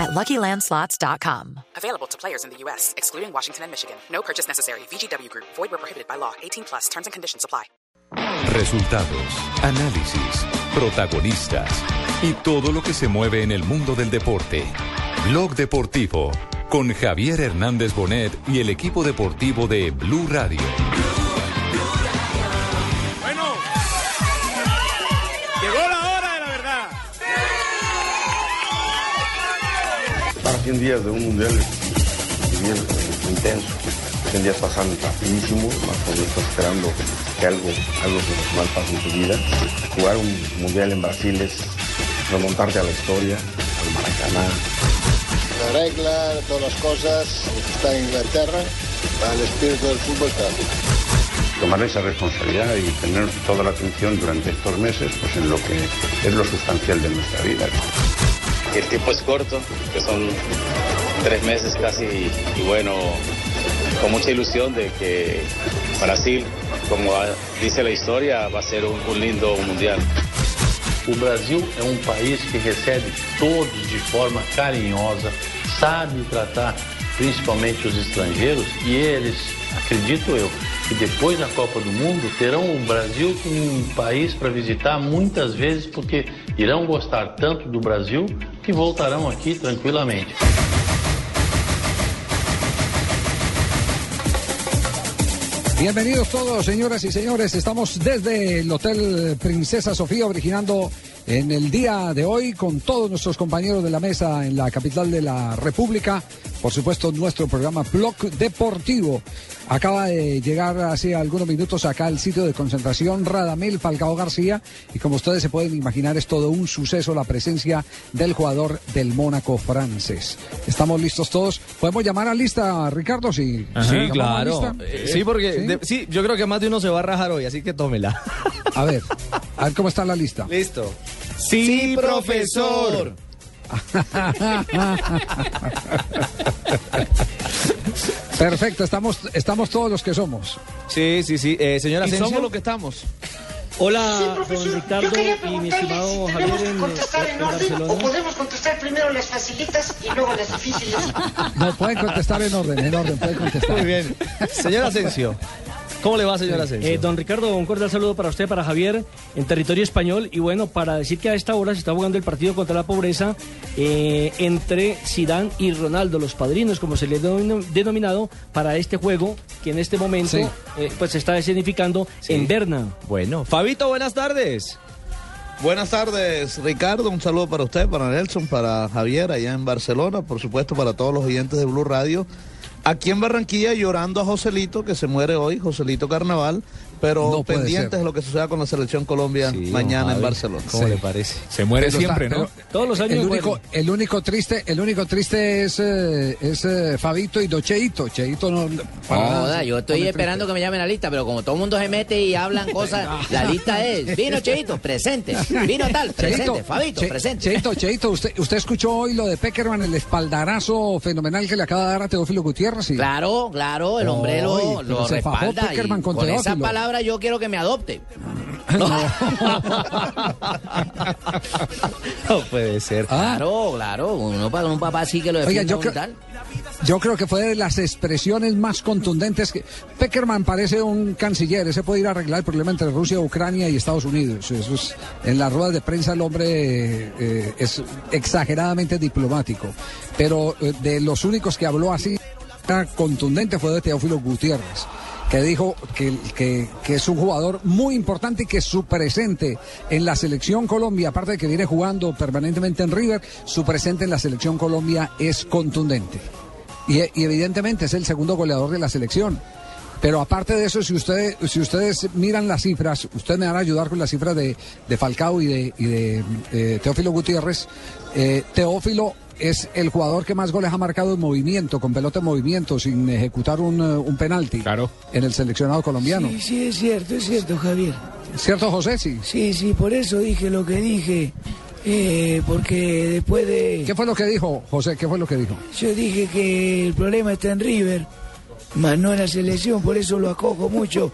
at LuckyLandSlots.com. Available to players in the U.S., excluding Washington and Michigan. No purchase necessary. VGW Group. Void where prohibited by law. 18 plus. Terms and conditions apply. Resultados, análisis, protagonistas y todo lo que se mueve en el mundo del deporte. Blog Deportivo con Javier Hernández Bonet y el equipo deportivo de Blue Radio. 100 días de un mundial bien intenso. 100 días pasan rapidísimo, más cuando estás esperando que algo, algo mal pase en tu vida. Jugar un mundial en Brasil es remontarte a la historia, al Maracaná. La regla, todas las cosas, está en Inglaterra, el espíritu del fútbol está. Tomar esa responsabilidad y tener toda la atención durante estos meses pues en lo que es lo sustancial de nuestra vida. El tiempo es corto, que son tres meses casi, y bueno, con mucha ilusión de que Brasil, como dice la historia, va a ser un, un lindo mundial. O Brasil é um país que recebe todos de forma carinhosa, sabe tratar principalmente os estrangeiros e eles, acredito eu, que depois da Copa do Mundo terão o Brasil como um país para visitar muitas vezes porque irão gostar tanto do Brasil que voltarão aqui tranquilamente. Bienvenidos todos, señoras y señores. Estamos desde el Hotel Princesa Sofía, originando en el día de hoy con todos nuestros compañeros de la mesa en la capital de la República. Por supuesto, nuestro programa Blog Deportivo. Acaba de llegar hace algunos minutos acá al sitio de concentración Radamel Falcao García. Y como ustedes se pueden imaginar, es todo un suceso la presencia del jugador del Mónaco francés. ¿Estamos listos todos? ¿Podemos llamar a lista, Ricardo? Sí, Sí, ¿Llamamos a claro. Eh, Sí, porque ¿Sí? de- sí, yo creo que más de uno se va a rajar hoy, así que tómela. A ver, a ver cómo está la lista. Listo. Sí, profesor. Perfecto, estamos, estamos todos los que somos. Sí, sí, sí. Eh, señora Y Asensio. somos lo que estamos. Hola, don Ricardo y mi estimado Javier en, contestar en en orden o Barcelona. podemos contestar primero las facilitas y luego las difíciles. No, pueden contestar en orden, en orden, pueden contestar. Muy bien. Señora Asensio. ¿Cómo le va, señora Asensio? Eh, don Ricardo, un cordial saludo para usted, para Javier, en territorio español. Y bueno, para decir que a esta hora se está jugando el partido contra la pobreza eh, entre Zidane y Ronaldo, los padrinos, como se les ha denom- denominado, para este juego que en este momento Sí. eh, pues se está escenificando Sí. en Berna. Bueno, Fabito, buenas tardes. Buenas tardes, Ricardo. Un saludo para usted, para Nelson, para Javier allá en Barcelona, por supuesto para todos los oyentes de Blue Radio. Aquí en Barranquilla llorando a Joselito, que se muere hoy, Joselito Carnaval, pero No pendientes de lo que suceda con la selección Colombia Sí, mañana en. Barcelona. ¿Cómo Sí. le parece? Se muere Pero siempre, está- ¿no? Todos los años El muere. único, el único triste, el único triste es, eh, es eh, Fabito y Docheito. Cheito no. para nada Joda, se yo estoy esperando que me llamen a la lista, pero como todo el mundo se mete y hablan cosas, la lista es, vino Cheito, presente, vino tal, presente, Cheito, Fabito, Che- presente. Cheito, Cheito, usted, usted escuchó hoy lo de Peckerman, el espaldarazo fenomenal que le acaba de dar a Teófilo Gutiérrez. Claro, claro, el hombre lo, Oy, lo respalda y Peckerman con con esa Teófilo. Palabra yo quiero que me adopte. No puede ser. Ah, Claro, claro, uno para un papá así que lo Oiga, defienda yo creo- tal. Yo creo que fue de las expresiones más contundentes que Peckerman parece un canciller, ese puede ir a arreglar el problema entre Rusia, Ucrania y Estados Unidos. Eso es, en las ruedas de prensa el hombre eh, es exageradamente diplomático, pero eh, de los únicos que habló así contundente fue de Teófilo Gutiérrez que dijo que, que- que es un jugador muy importante y que su presente en la selección Colombia, aparte de que viene jugando permanentemente en River, su presente en la selección Colombia es contundente. Y, evidentemente es el segundo goleador de la selección. Pero aparte de eso, si ustedes, si ustedes miran las cifras, ustedes me van a ayudar con las cifras de, de Falcao y de, y de eh, Teófilo Gutiérrez. Eh, Teófilo es el jugador que más goles ha marcado en movimiento, con pelota en movimiento, sin ejecutar un, eh, un penalti. Claro. En el seleccionado colombiano. Sí, sí, es cierto, es cierto, Javier. ¿Cierto, José? Sí. Sí, sí, por eso dije lo que dije. eh, porque después de. ¿Qué fue lo que dijo, José? ¿Qué fue lo que dijo? Yo dije que el problema está en River, más no en la selección, por eso lo acojo mucho.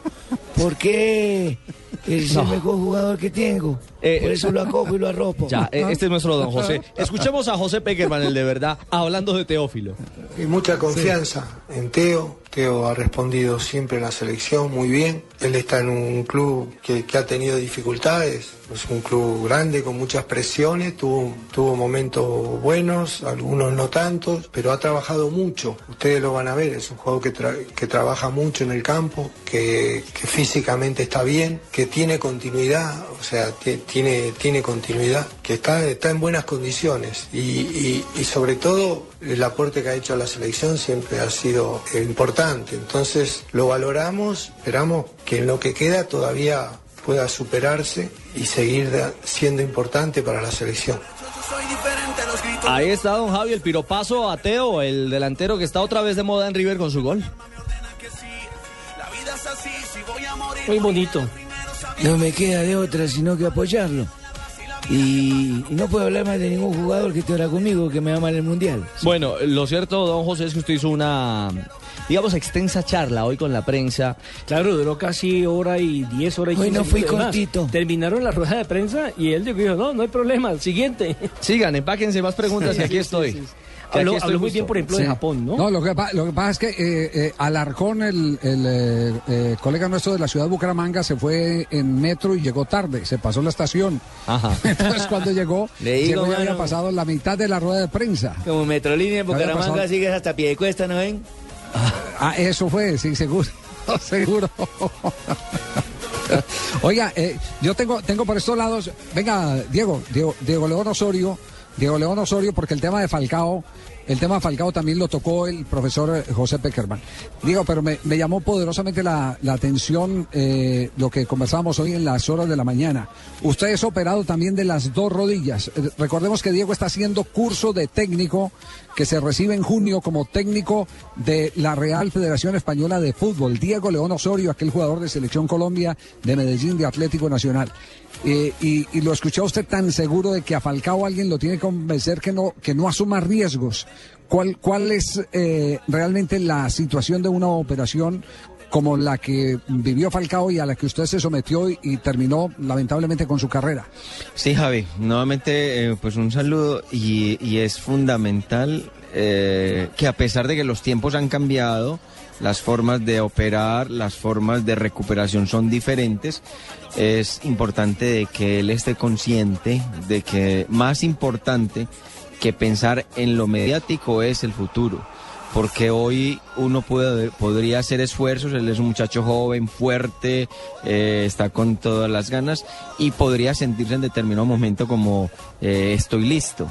Porque es No. el mejor jugador que tengo. Eh, por eso lo acojo y lo arropo. Ya, eh, este es nuestro don José. Escuchemos a José Peckerman, el de verdad, hablando de Teófilo. Y mucha confianza en Teo. Teo ha respondido siempre en la selección muy bien. Él está en un club que, que ha tenido dificultades. Es un club grande con muchas presiones. Tuvo, tuvo momentos buenos, algunos no tantos, pero ha trabajado mucho. Ustedes lo van a ver. Es un jugador que, que trabaja mucho en el campo, que, físicamente está bien, que tiene continuidad. O sea, ti- tiene, tiene continuidad, que está, está en buenas condiciones. Y, sobre todo el aporte que ha hecho a la selección siempre ha sido importante. Entonces lo valoramos, esperamos que en lo que queda todavía pueda superarse y seguir siendo importante para la selección. Ahí está don Javi, el piropazo a Teo, el delantero que está otra vez de moda en River con su gol. Muy bonito. No me queda de otra sino que apoyarlo. Y, y no puedo hablar más de ningún jugador que esté ahora conmigo que me va mal en el mundial. Bueno, lo cierto, don José, es que usted hizo una, digamos, extensa charla hoy con la prensa. Claro, duró casi hora y diez horas y Hoy no 15 fui cortito. Terminaron la rueda de prensa y él dijo, no, no hay problema, siguiente. Sigan, empáquense más preguntas y aquí estoy. Que Habló, muy bien, por ejemplo, Sí. de Japón, ¿no? No, lo que, pa- lo que pasa es que eh, eh, Alarcón, el, el, eh, eh, colega nuestro de la ciudad de Bucaramanga, se fue en metro y llegó tarde, se pasó la estación. Ajá. Entonces cuando llegó, Le digo, llegó y había pasado la mitad de la rueda de prensa. Como Metrolínea en ¿Qué había Bucaramanga pasado? sigues hasta pie de cuesta, ¿no ven? Ah, eso fue, sí, seguro, seguro. Oiga, eh, yo tengo, tengo por estos lados, venga, Diego, Diego, Diego León Osorio, Diego León Osorio, porque el tema de Falcao, el tema de Falcao también lo tocó el profesor eh, José Peckerman. Digo, pero me, me llamó poderosamente la, la atención eh, lo que conversábamos hoy en las horas de la mañana. Usted es operado también de las dos rodillas. Recordemos que Diego está haciendo curso de técnico que se recibe en junio como técnico de la Real Federación Española de Fútbol. Diego León Osorio, aquel jugador de Selección Colombia de Medellín de Atlético Nacional. Eh, y, lo escuchó usted tan seguro de que a Falcao alguien lo tiene que convencer que no, que no asuma riesgos. ¿Cuál, cuál es eh, realmente la situación de una operación como la que vivió Falcao y a la que usted se sometió y, terminó lamentablemente con su carrera? Sí, Javi, nuevamente eh, pues un saludo y, y es fundamental eh, que a pesar de que los tiempos han cambiado, las formas de operar, las formas de recuperación son diferentes, es importante de que él esté consciente de que más importante que pensar en lo mediático es el futuro porque hoy uno puede, podría hacer esfuerzos, él es un muchacho joven, fuerte, eh, está con todas las ganas y podría sentirse en determinado momento como eh, estoy listo.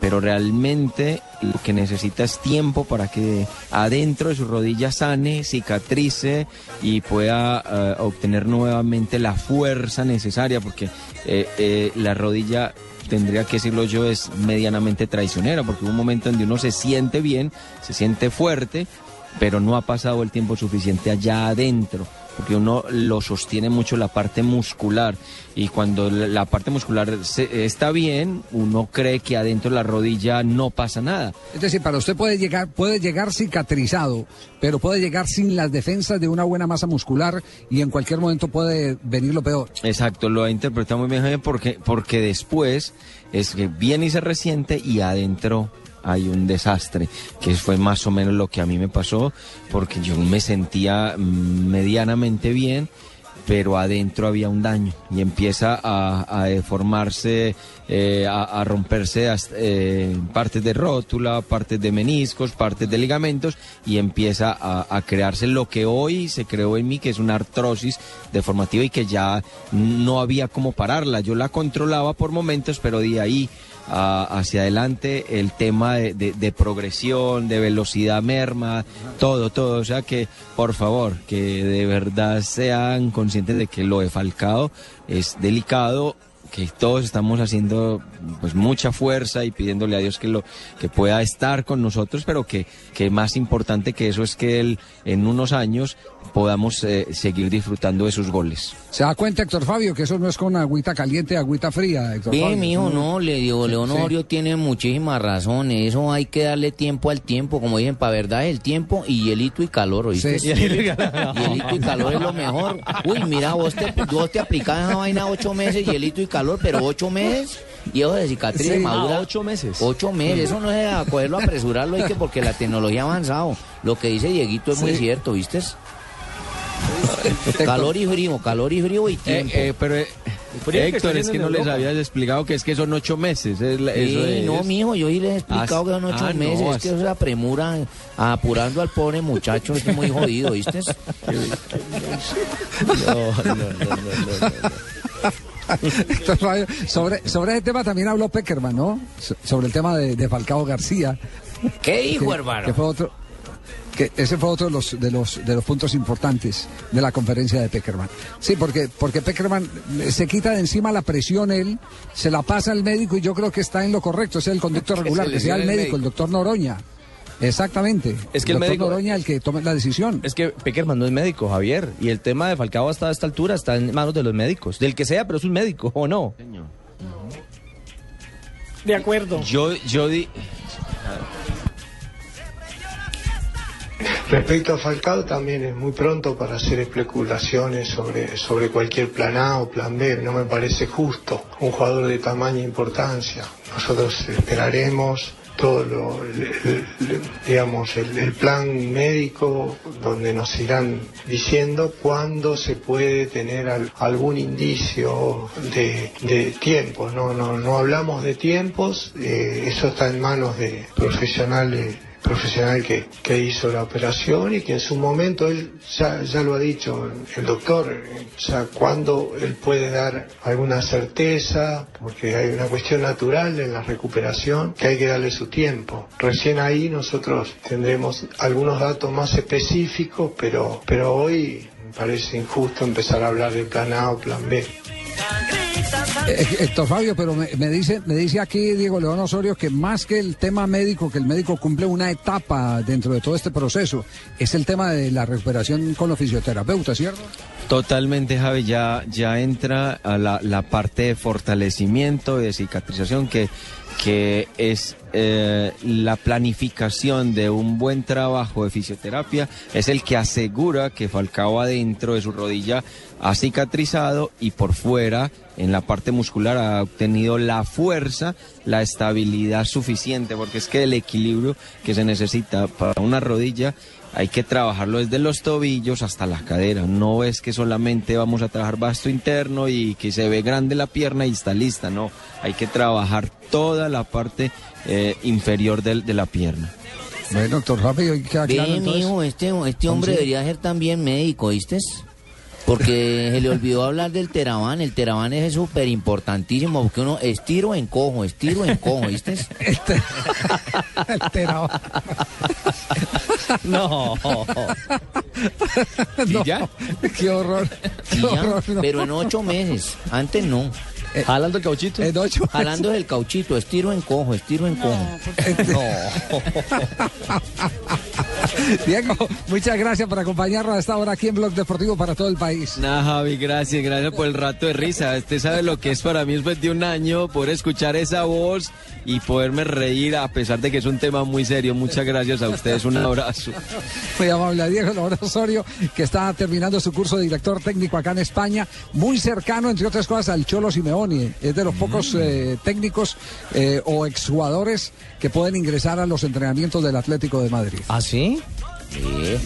Pero realmente lo que necesita es tiempo para que adentro de su rodilla sane, cicatrice y pueda eh, obtener nuevamente la fuerza necesaria, porque la rodilla tendría que decirlo yo, es medianamente traicionera, porque un momento en que uno se siente bien, se siente fuerte, pero no ha pasado el tiempo suficiente allá adentro, porque uno lo sostiene mucho la parte muscular, y cuando la parte muscular se- está bien, uno cree que adentro de la rodilla no pasa nada. Es decir, para usted puede llegar, puede llegar cicatrizado, pero puede llegar sin las defensas de una buena masa muscular y en cualquier momento puede venir lo peor. Exacto, lo ha interpretado muy bien porque, porque después es que viene y se resiente y adentro hay un desastre, que fue más o menos lo que a mí me pasó, porque yo me sentía mm, medianamente bien, pero adentro había un daño y empieza a, a deformarse, eh, a, romperse eh, partes de rótula, partes de meniscos, partes de ligamentos y empieza a, a crearse lo que hoy se creó en mí, que es una artrosis deformativa y que ya no había cómo pararla. Yo la controlaba por momentos, pero de ahí hacia adelante el tema de, de- de progresión, de velocidad merma, todo, todo. O sea que, por favor, que de verdad sean conscientes de que lo de Falcao es delicado que todos estamos haciendo pues mucha fuerza y pidiéndole a Dios que lo que pueda estar con nosotros, pero que, que más importante que eso es que él en unos años podamos eh, seguir disfrutando de sus goles. ¿Se da cuenta, Héctor Fabio, que eso no es con agüita caliente, agüita fría, Héctor Fabio? Bien, mijo, Eso no, le digo, Sí, Leonorio tiene muchísimas razones. Eso hay que darle tiempo al tiempo, como dicen, para verdad el tiempo y hielito y calor, ¿oíste? Sí, hielito y calor. Hielito y calor es lo mejor. Uy, mira, vos te, vos te aplicás esa vaina ocho meses, hielito y calor, pero ocho meses y eso de cicatriz Sí. madura. Ah, ocho meses. Ocho meses, eso no es a cogerlo, apresurarlo, hay que porque la tecnología ha avanzado. Lo que dice Dieguito es muy cierto, ¿viste? Calor y frío, calor y frío y tiempo. Eh, eh, pero eh, que Héctor, es que no les habías explicado que es que son ocho meses. es la- Sí, eso es. no, mijo, yo sí les he explicado Ah, que son ocho ah, no, meses, es que eso se apremura apurando al pobre muchacho, es muy jodido, ¿viste? Héctor Fabio, sobre, sobre ese tema también habló Peckerman, ¿no? So- Sobre el tema de, de Falcao García. ¿Qué dijo, que- hermano? Que fue otro. Que ese fue otro de los, de los de los puntos importantes de la conferencia de Peckerman. Sí, porque porque Peckerman eh, se quita de encima la presión él, se la pasa al médico y yo creo que está en lo correcto, es el conductor regular, que sea el el médico, el doctor Noroña. Exactamente. Es que el doctor médico- Noroña el que tome la decisión. Es que Peckerman no es médico, Javier. Y el tema de Falcao hasta esta altura está en manos de los médicos. Del que sea, pero es un médico, ¿o no? De acuerdo. Yo, yo di. Respecto a Falcao también es muy pronto para hacer especulaciones sobre, sobre cualquier plan A o plan B. No me parece justo un jugador de tamaña importancia. Nosotros esperaremos todo lo, digamos, el, el plan médico donde nos irán diciendo cuándo se puede tener al- algún indicio de, de tiempo. No, no, no hablamos de tiempos, eh, eso está en manos de profesionales profesional que, que hizo la operación y que en su momento él ya, ya lo ha dicho el doctor, eh, ya cuando él puede dar alguna certeza, porque hay una cuestión natural en la recuperación que hay que darle su tiempo. Recién ahí nosotros tendremos algunos datos más específicos, pero, pero hoy me parece injusto empezar a hablar de plan A o plan B. Eh, Héctor Fabio, pero me, me dice, me dice aquí Diego León Osorio que más que el tema médico, que el médico cumple una etapa dentro de todo este proceso, es el tema de la recuperación con los fisioterapeutas, ¿cierto? Totalmente, Javi, ya, ya entra a la, la parte de fortalecimiento, de cicatrización, que, que es eh, la planificación de un buen trabajo de fisioterapia, es el que asegura que Falcao adentro de su rodilla ha cicatrizado y por fuera, en la parte muscular, ha obtenido la fuerza, la estabilidad suficiente, porque es que el equilibrio que se necesita para una rodilla hay que trabajarlo desde los tobillos hasta la cadera. No es que solamente vamos a trabajar vasto interno y que se ve grande la pierna y está lista. No, hay que trabajar toda la parte eh, inferior del- de, la pierna. Bueno, doctor Fabio, queda Ve, claro entonces. mijo, este, este hombre sí. debería ser también médico, ¿viste? Porque se le olvidó hablar del Teraván. El Teraván es súper importantísimo porque uno estiro, encojo, estiro, encojo, ¿viste? El Teraván. No. No, Qué horror. Y Qué ya, horror, no. pero en ocho meses. Antes no. Jalando el cauchito. En ocho meses. Jalando del cauchito, estiro, encojo, estiro, encojo. Diego, muchas gracias por acompañarnos a esta hora aquí en Blog Deportivo para todo el país. Nah, Javi, gracias, gracias por el rato de risa. Usted sabe lo que es para mí después de un año poder escuchar esa voz y poderme reír a pesar de que es un tema muy serio. Muchas gracias a ustedes, un abrazo. Muy amable a Diego León Osorio, que está terminando su curso de director técnico acá en España, muy cercano, entre otras cosas, al Cholo Simeone. Es de los pocos eh, técnicos eh, o exjugadores que pueden ingresar a los entrenamientos del Atlético de Madrid. ¿Ah, sí?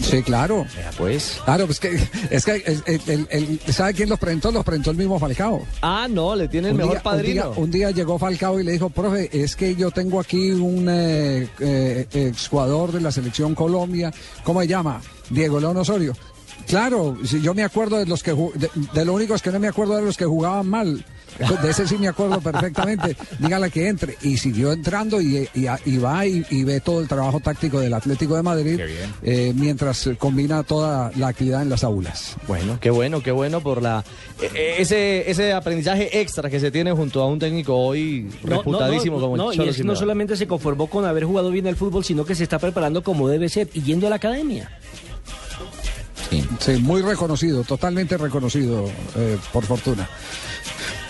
Sí, claro. pues. Claro, pues que, es que el- el- el- ¿sabe quién los presentó? Los presentó el mismo Falcao. Ah, no, le tiene el Un mejor día- padrino. Un día, un día llegó Falcao y le dijo, profe, es que yo tengo aquí un eh, eh, exjugador de la selección Colombia, ¿cómo se llama? Diego León Osorio. Claro, si yo me acuerdo de los que de, de lo único es que no me acuerdo de los que jugaban mal. De ese sí me acuerdo perfectamente. Dígale que entre. Y siguió entrando y, y- y va y, y ve todo el trabajo táctico del Atlético de Madrid eh, mientras combina toda la actividad en las aulas. Bueno, qué bueno, qué bueno por la eh, eh, ese ese aprendizaje extra que se tiene junto a un técnico hoy No, reputadísimo no, no, como no, el y Cholo es no solamente se conformó con haber jugado bien el fútbol, sino que se está preparando como debe ser y yendo a la academia. Sí, muy reconocido, totalmente reconocido, eh, por fortuna.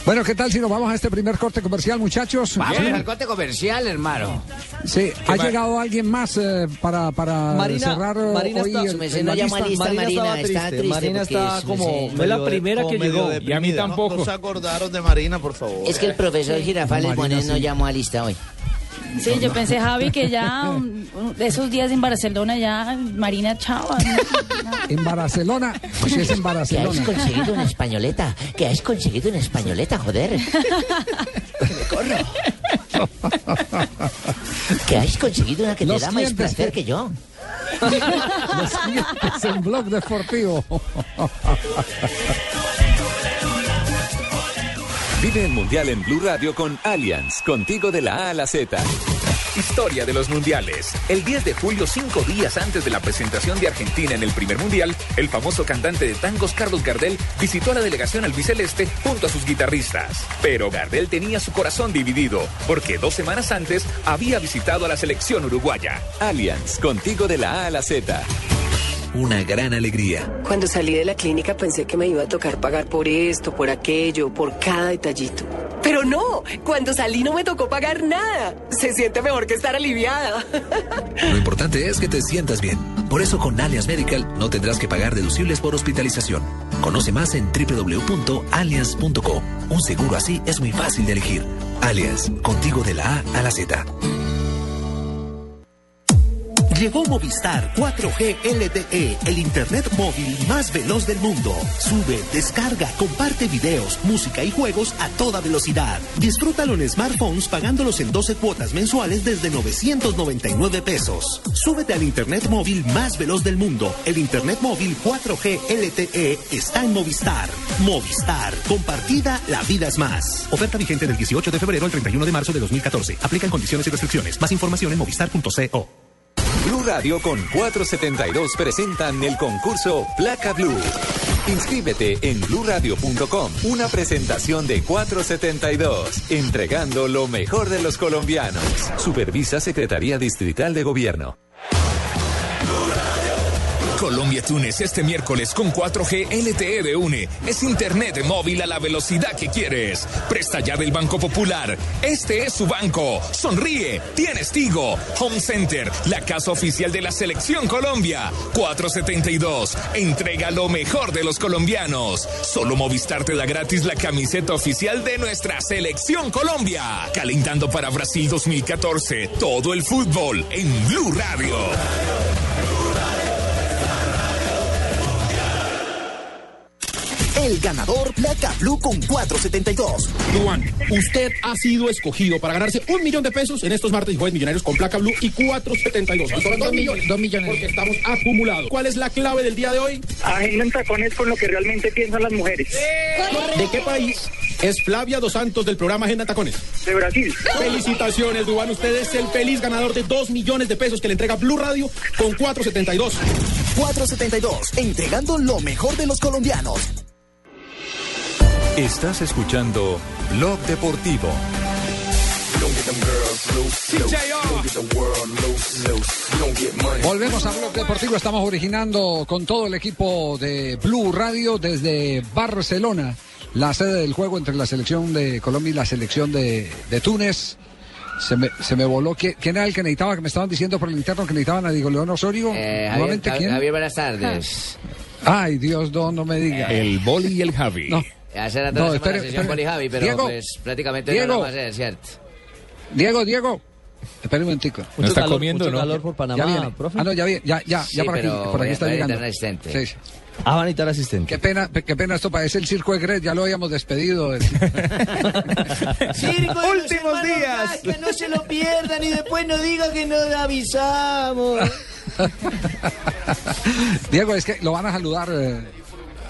Bueno, ¿qué tal si nos vamos a este primer corte comercial, muchachos? Vamos al corte comercial, hermano. Sí, ¿Qué ¿ha llegado alguien más eh, para, para Marina- cerrar eh, Marina hoy está- el- no llama lista? lista, Marina estaba triste, Marina está como No es la primera que llegó. Y a mí tampoco. No, se acordaron de Marina, por favor. Es que el profesor Girafales Marina, Bonet no sí. llamó a lista hoy. Sí, yo pensé, Javi, que ya um, de esos días en Barcelona ya Marina Chava. En Barcelona, pues sí es en Que has Barcelona. conseguido una españoleta. Que has conseguido una españoleta, joder. Que has conseguido una que te Los da más placer que- que yo. Los siguientes en Blog Deportivo. Vive el Mundial en Blue Radio con Allianz, contigo de la A a la Z. Historia de los mundiales. El 10 de julio, cinco días antes de la presentación de Argentina en el primer mundial, el famoso cantante de tangos Carlos Gardel visitó a la delegación albiceleste junto a sus guitarristas. Pero Gardel tenía su corazón dividido, porque dos semanas antes había visitado a la selección uruguaya. Allianz, contigo de la A a la Z. Una gran alegría. Cuando salí de la clínica pensé que me iba a tocar pagar por esto, por aquello, por cada detallito. Pero no, cuando salí no me tocó pagar nada. Se siente mejor que estar aliviada. Lo importante es que te sientas bien. Por eso con Allianz Medical no tendrás que pagar deducibles por hospitalización. Conoce más en www.allianz.co. Un seguro así es muy fácil de elegir. Allianz, contigo de la A a la Z. Llegó Movistar 4G LTE, el internet móvil más veloz del mundo. Sube, descarga, comparte videos, música y juegos a toda velocidad. Disfrútalo en smartphones pagándolos en 12 cuotas mensuales desde 999 pesos. Súbete al internet móvil más veloz del mundo. El internet móvil 4G LTE está en Movistar. Movistar, compartida, la vida es más. Oferta vigente del 18 de febrero al 31 de marzo de 2014. Aplican condiciones y restricciones. Más información en movistar.co. Blue Radio con 472 presentan el concurso Placa Blue. Inscríbete en bluradio.com. Una presentación de 472, entregando lo mejor de los colombianos. Supervisa Secretaría Distrital de Gobierno. Colombia-Túnez este miércoles con 4G LTE de UNE. Es internet móvil a la velocidad que quieres. Presta ya del Banco Popular. Este es su banco. Sonríe. Tienes Tigo. Home Center, la casa oficial de la Selección Colombia. 472. Entrega lo mejor de los colombianos. Solo Movistar te da gratis la camiseta oficial de nuestra Selección Colombia. Calentando para Brasil 2014. Todo el fútbol en Blue Radio. El ganador Placa Blue con 472. Duan, usted ha sido escogido para ganarse un millón de pesos en estos martes y jueves millonarios con placa blue y 472. Son dos millones. Dos millones. Porque estamos acumulados. ¿Cuál es la clave del día de hoy? Agenda en tacones con lo que realmente piensan las mujeres. ¿De qué país es Flavia Dos Santos del programa Agenda en Tacones? De Brasil. Felicitaciones, Duan. Usted es el feliz ganador de dos millones de pesos que le entrega Blue Radio con 472. 472, entregando lo mejor de los colombianos. Estás escuchando Blog Deportivo. Volvemos a Blog Deportivo, estamos originando con todo el equipo de Blue Radio desde Barcelona, la sede del juego entre la selección de Colombia y la selección de, de Túnez. Se me, se me voló. ¿Qui- ¿Quién era el que necesitaba? Que me estaban diciendo por el interno que necesitaban a Diego León Osorio. Eh, Javier, ¿Nuevamente quién? Javier, buenas tardes. Ay, Dios, no, no me diga. El boli y el Javi. No. Hace rato No, espere, la sesión espere. Poli Javi, pero Diego, pues prácticamente Diego. no lo vamos a hacer, ¿cierto? Diego, Diego. Espera un momentico. ¿No está calor- comiendo, mucho no? calor por Panamá, Ya viene. profe? Ah, no, ya viene. Ya, ya, Sí, ya por aquí, por aquí está llegando. asistente. Sí, sí. Ah, van a necesitar asistente. Qué pena, qué pena esto parece el circo de Gret, ya lo habíamos despedido. Circo de Últimos días. Gasca, no se lo pierdan y después no diga que no avisamos. Diego, es que lo van a saludar. eh,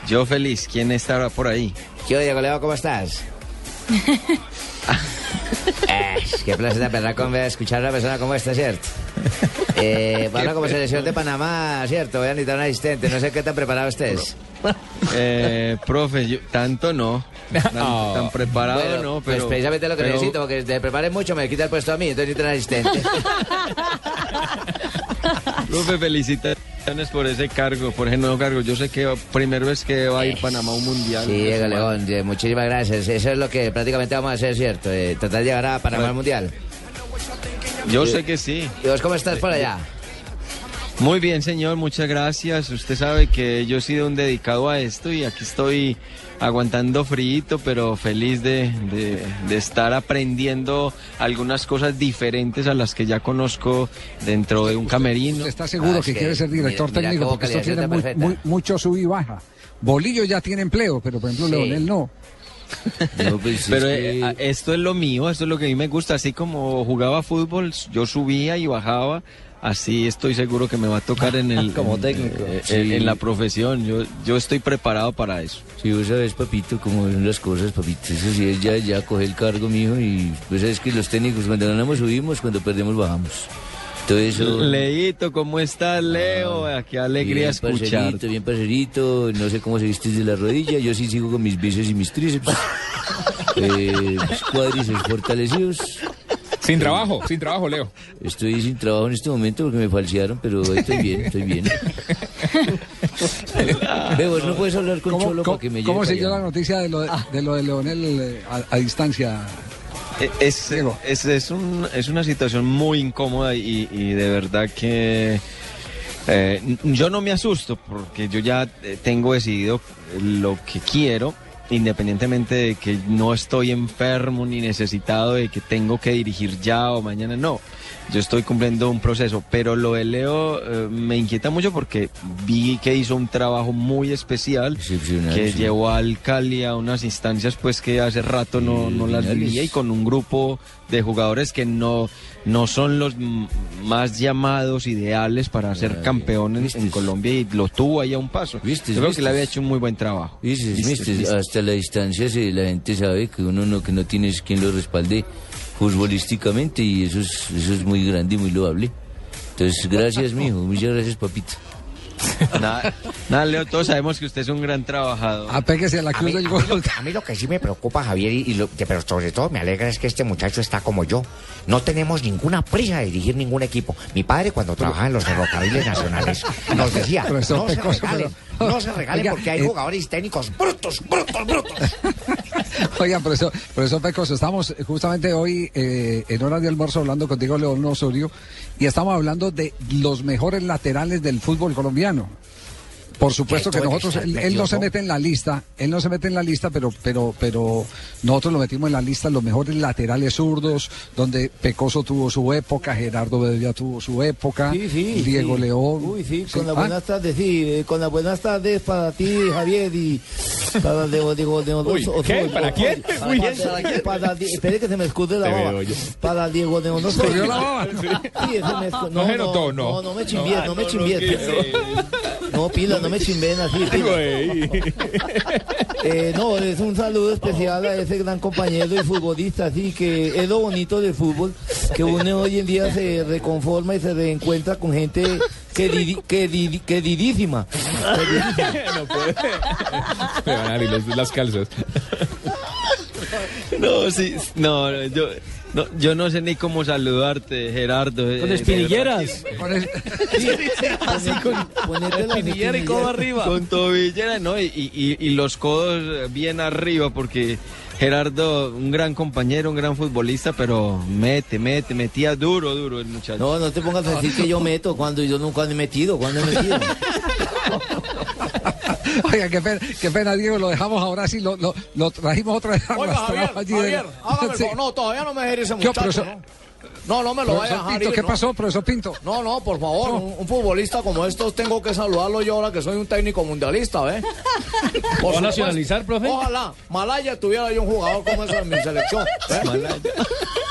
Yo feliz. ¿Quién está por ahí? ¿Qué Diego Leo, cómo estás? Eh, qué placer de verdad con escuchar a una persona como esta, ¿cierto? Eh, para como selección de Panamá, ¿cierto? Voy a necesitar un asistente. No sé qué tan preparado estés. Eh, profe, yo- tanto no. Tan, tan preparado Bueno, no, pues pero... precisamente lo que pero- necesito, porque te prepares mucho, me quita el puesto a mí, entonces necesito un asistente. Profe, felicitaciones por ese cargo, por ese nuevo cargo. Yo sé que primero es que va a ir Panamá a un mundial. Sí, Diego León, eh, muchísimas gracias. Eso es lo que prácticamente vamos a hacer, ¿cierto? Eh, tratar de llegar a Panamá al Mundial. Yo sé que sí. ¿Y vos cómo estás por allá? Muy bien, señor, muchas gracias. Usted sabe que yo he sido un dedicado a esto y aquí estoy aguantando frío, pero feliz de, de- de estar aprendiendo algunas cosas diferentes a las que ya conozco dentro de un camerino. ¿Está seguro que, quiere ser director técnico? Porque esto tiene muy- muy- mucho sub y baja. Bolillo ya tiene empleo, pero por ejemplo Sí. Leonel no. Pero eh, a- esto es lo mío, esto es lo que a mí me gusta. Así como jugaba fútbol, yo subía y bajaba. Así estoy seguro que me va a tocar en el Como en- técnico. eh, Sí. en, en la profesión. Yo yo estoy preparado para eso. Sí, vos sabes, papito, cómo son las cosas, papito. Eso sí, es ya, ya coge el cargo, mijo, y pues sabes que los técnicos cuando ganamos subimos, cuando perdemos bajamos. Eso... Leito, ¿cómo estás, Leo? Ah, Qué alegría bien, escucharte. parcerito, bien parcerito, no sé cómo seguiste de la rodilla, yo sí sigo con mis bíceps y mis tríceps. eh, mis cuádriceps fortalecidos. Sin trabajo, sin trabajo, Leo. Estoy sin trabajo en este momento porque me falsearon, pero estoy bien, estoy bien. Vos no puedes hablar con ¿Cómo, Cholo para que me lleve cómo siguió allá? la noticia de lo de, de lo de Leonel eh, a, a distancia? Eh, Es, es, es, un- es una situación muy incómoda y, y de verdad que eh, yo no me asusto porque yo ya eh, tengo decidido lo que quiero, independientemente de que no estoy enfermo ni necesitado de que tengo que dirigir ya o mañana, no. Yo estoy cumpliendo un proceso, pero lo de Leo eh, me inquieta mucho porque vi que hizo un trabajo muy especial que sí. llevó al Cali a unas instancias pues que hace rato no, no las vivía y con un grupo de jugadores que no, no son los más llamados ideales para ser campeones en Colombia y lo tuvo ahí a un paso. Yo creo que le había hecho un muy buen trabajo. Vistes, hasta la distancia se, la gente sabe que uno no, que no tienes quien lo respalde futbolísticamente y eso es, eso es muy grande y muy loable. Entonces, gracias, mijo. Muchas gracias, papito. Nada, nada, Leo, todos sabemos que usted es un gran trabajador. Apéguese a la cruz mí- del a mí gol. A mí lo que sí me preocupa, Javier, y, y lo que- pero sobre todo me alegra es que este muchacho está como yo. No tenemos ninguna prisa de dirigir ningún equipo. Mi padre, cuando trabajaba en los ferrocarriles nacionales, nos decía, no se regalen, no se regalen Oiga, porque hay eh, jugadores técnicos brutos, brutos, brutos. Oigan, por eso, por eso, Pecos, estamos justamente hoy eh, en hora de almuerzo hablando contigo, León Osorio, y estamos hablando de los mejores laterales del fútbol colombiano. Por supuesto que nosotros, él, él no se mete en la lista, él no se mete en la lista, pero, pero, pero nosotros lo metimos en la lista los mejores laterales zurdos, donde Pecoso tuvo su época, Gerardo Bedoya tuvo su época, Sí, sí, Diego sí. León. Uy, sí, con Sí. las Ah, buenas tardes, sí, eh, con las buenas tardes para ti, Javier, y para Diego, Diego, Diego Uy, Oso- ¿Para quién? Para, Uy. para- para Di- espere que se me escude la baba. Para Diego de Oso- ¿Se vio la baba? Sí, ese me escu- No no. No, no me chimbies, Ah, no me chimbies. no quise. No, pila, no me chimben así. Eh, no, es un saludo especial a ese gran compañero y futbolista, así que es lo bonito del fútbol, que uno hoy en día se reconforma y se reencuentra con gente queridísima. no puede. Me van a abrir las calzas. No, sí, no, yo, no, yo no sé ni cómo saludarte, Gerardo. Con eh, espinilleras. Así con la espinillera y codo arriba. Con tobillera, ¿no? Y, y- y los codos bien arriba, porque Gerardo, un gran compañero, un gran futbolista, pero mete, mete, metía duro, duro el muchacho. No, no te pongas a decir que yo meto cuando yo nunca he metido, cuando he metido. Oiga, qué pena, qué pena, Diego, lo dejamos ahora sí, lo, lo, lo trajimos otra vez Oiga, Javier, allí de la- Javier, hágame Sí. favor. No, todavía no me deje ese ¿Qué, muchacho, profesor? ¿no? No, no me lo vaya a dejar Pinto, ir, ¿qué ¿no? pasó, profesor Pinto? No, no, por favor, un, un futbolista como estos tengo que saludarlo yo ahora que soy un técnico mundialista, ¿eh? ¿Va a supuesto. nacionalizar, profe? Ojalá Malaya tuviera yo un jugador como ese en mi selección. ¿eh?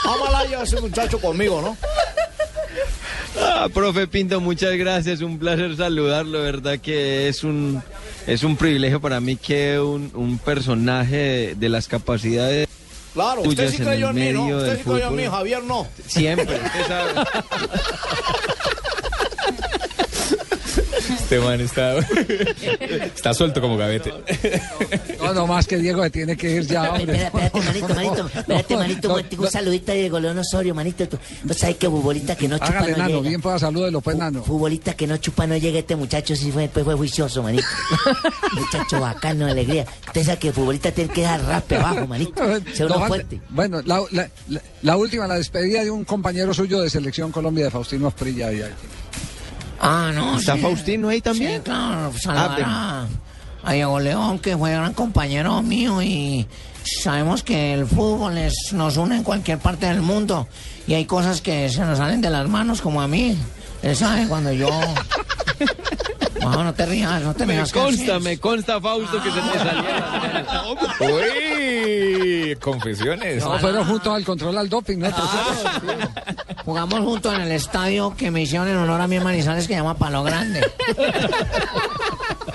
A Malaya ese muchacho conmigo, ¿no? Ah, profe Pinto, muchas gracias, un placer saludarlo, verdad que es un es un privilegio para mí que un, un personaje de, de las capacidades Claro, usted sí creyó en mí, ¿no? Usted sí creyó en mí. Javier no. Siempre, usted sabe. Este man está, está suelto como gavete. No, no más que Diego que tiene que ir ya, hombre. Espérate, manito, manito, espérate, manito, un saludito a Diego León Osorio, manito. Tú, vos sabés que futbolista que no chupa Hágale, no Nano, llega. bien pueda salúdelo, pues, Nano. Futbolista que no chupa no llega, este muchacho sí fue, pues, fue juicioso, manito. muchacho bacano, alegría. Usted sabe que el futbolista tiene que dar raspe abajo, manito. Sea uno No, fuerte. Bueno, la, la- la- la última, la despedida de un compañero suyo de Selección Colombia, de Faustino Asprilla. y- Ah, no. ¿Está sí. Faustino ahí también? Sí, claro, saludar Ah, a, a Diego León, que fue gran compañero mío y sabemos que el fútbol es- nos une en cualquier parte del mundo y hay cosas que se nos salen de las manos, como a mí. Él sabe cuando yo... No, no te rías, no te Me rías. que consta, me consta, Fausto, que se te salió. Uy, confesiones. No, fueron juntos al control al doping, ¿no? Jugamos juntos en el estadio que me hicieron en honor a mi Manizales que se llama Palo Grande.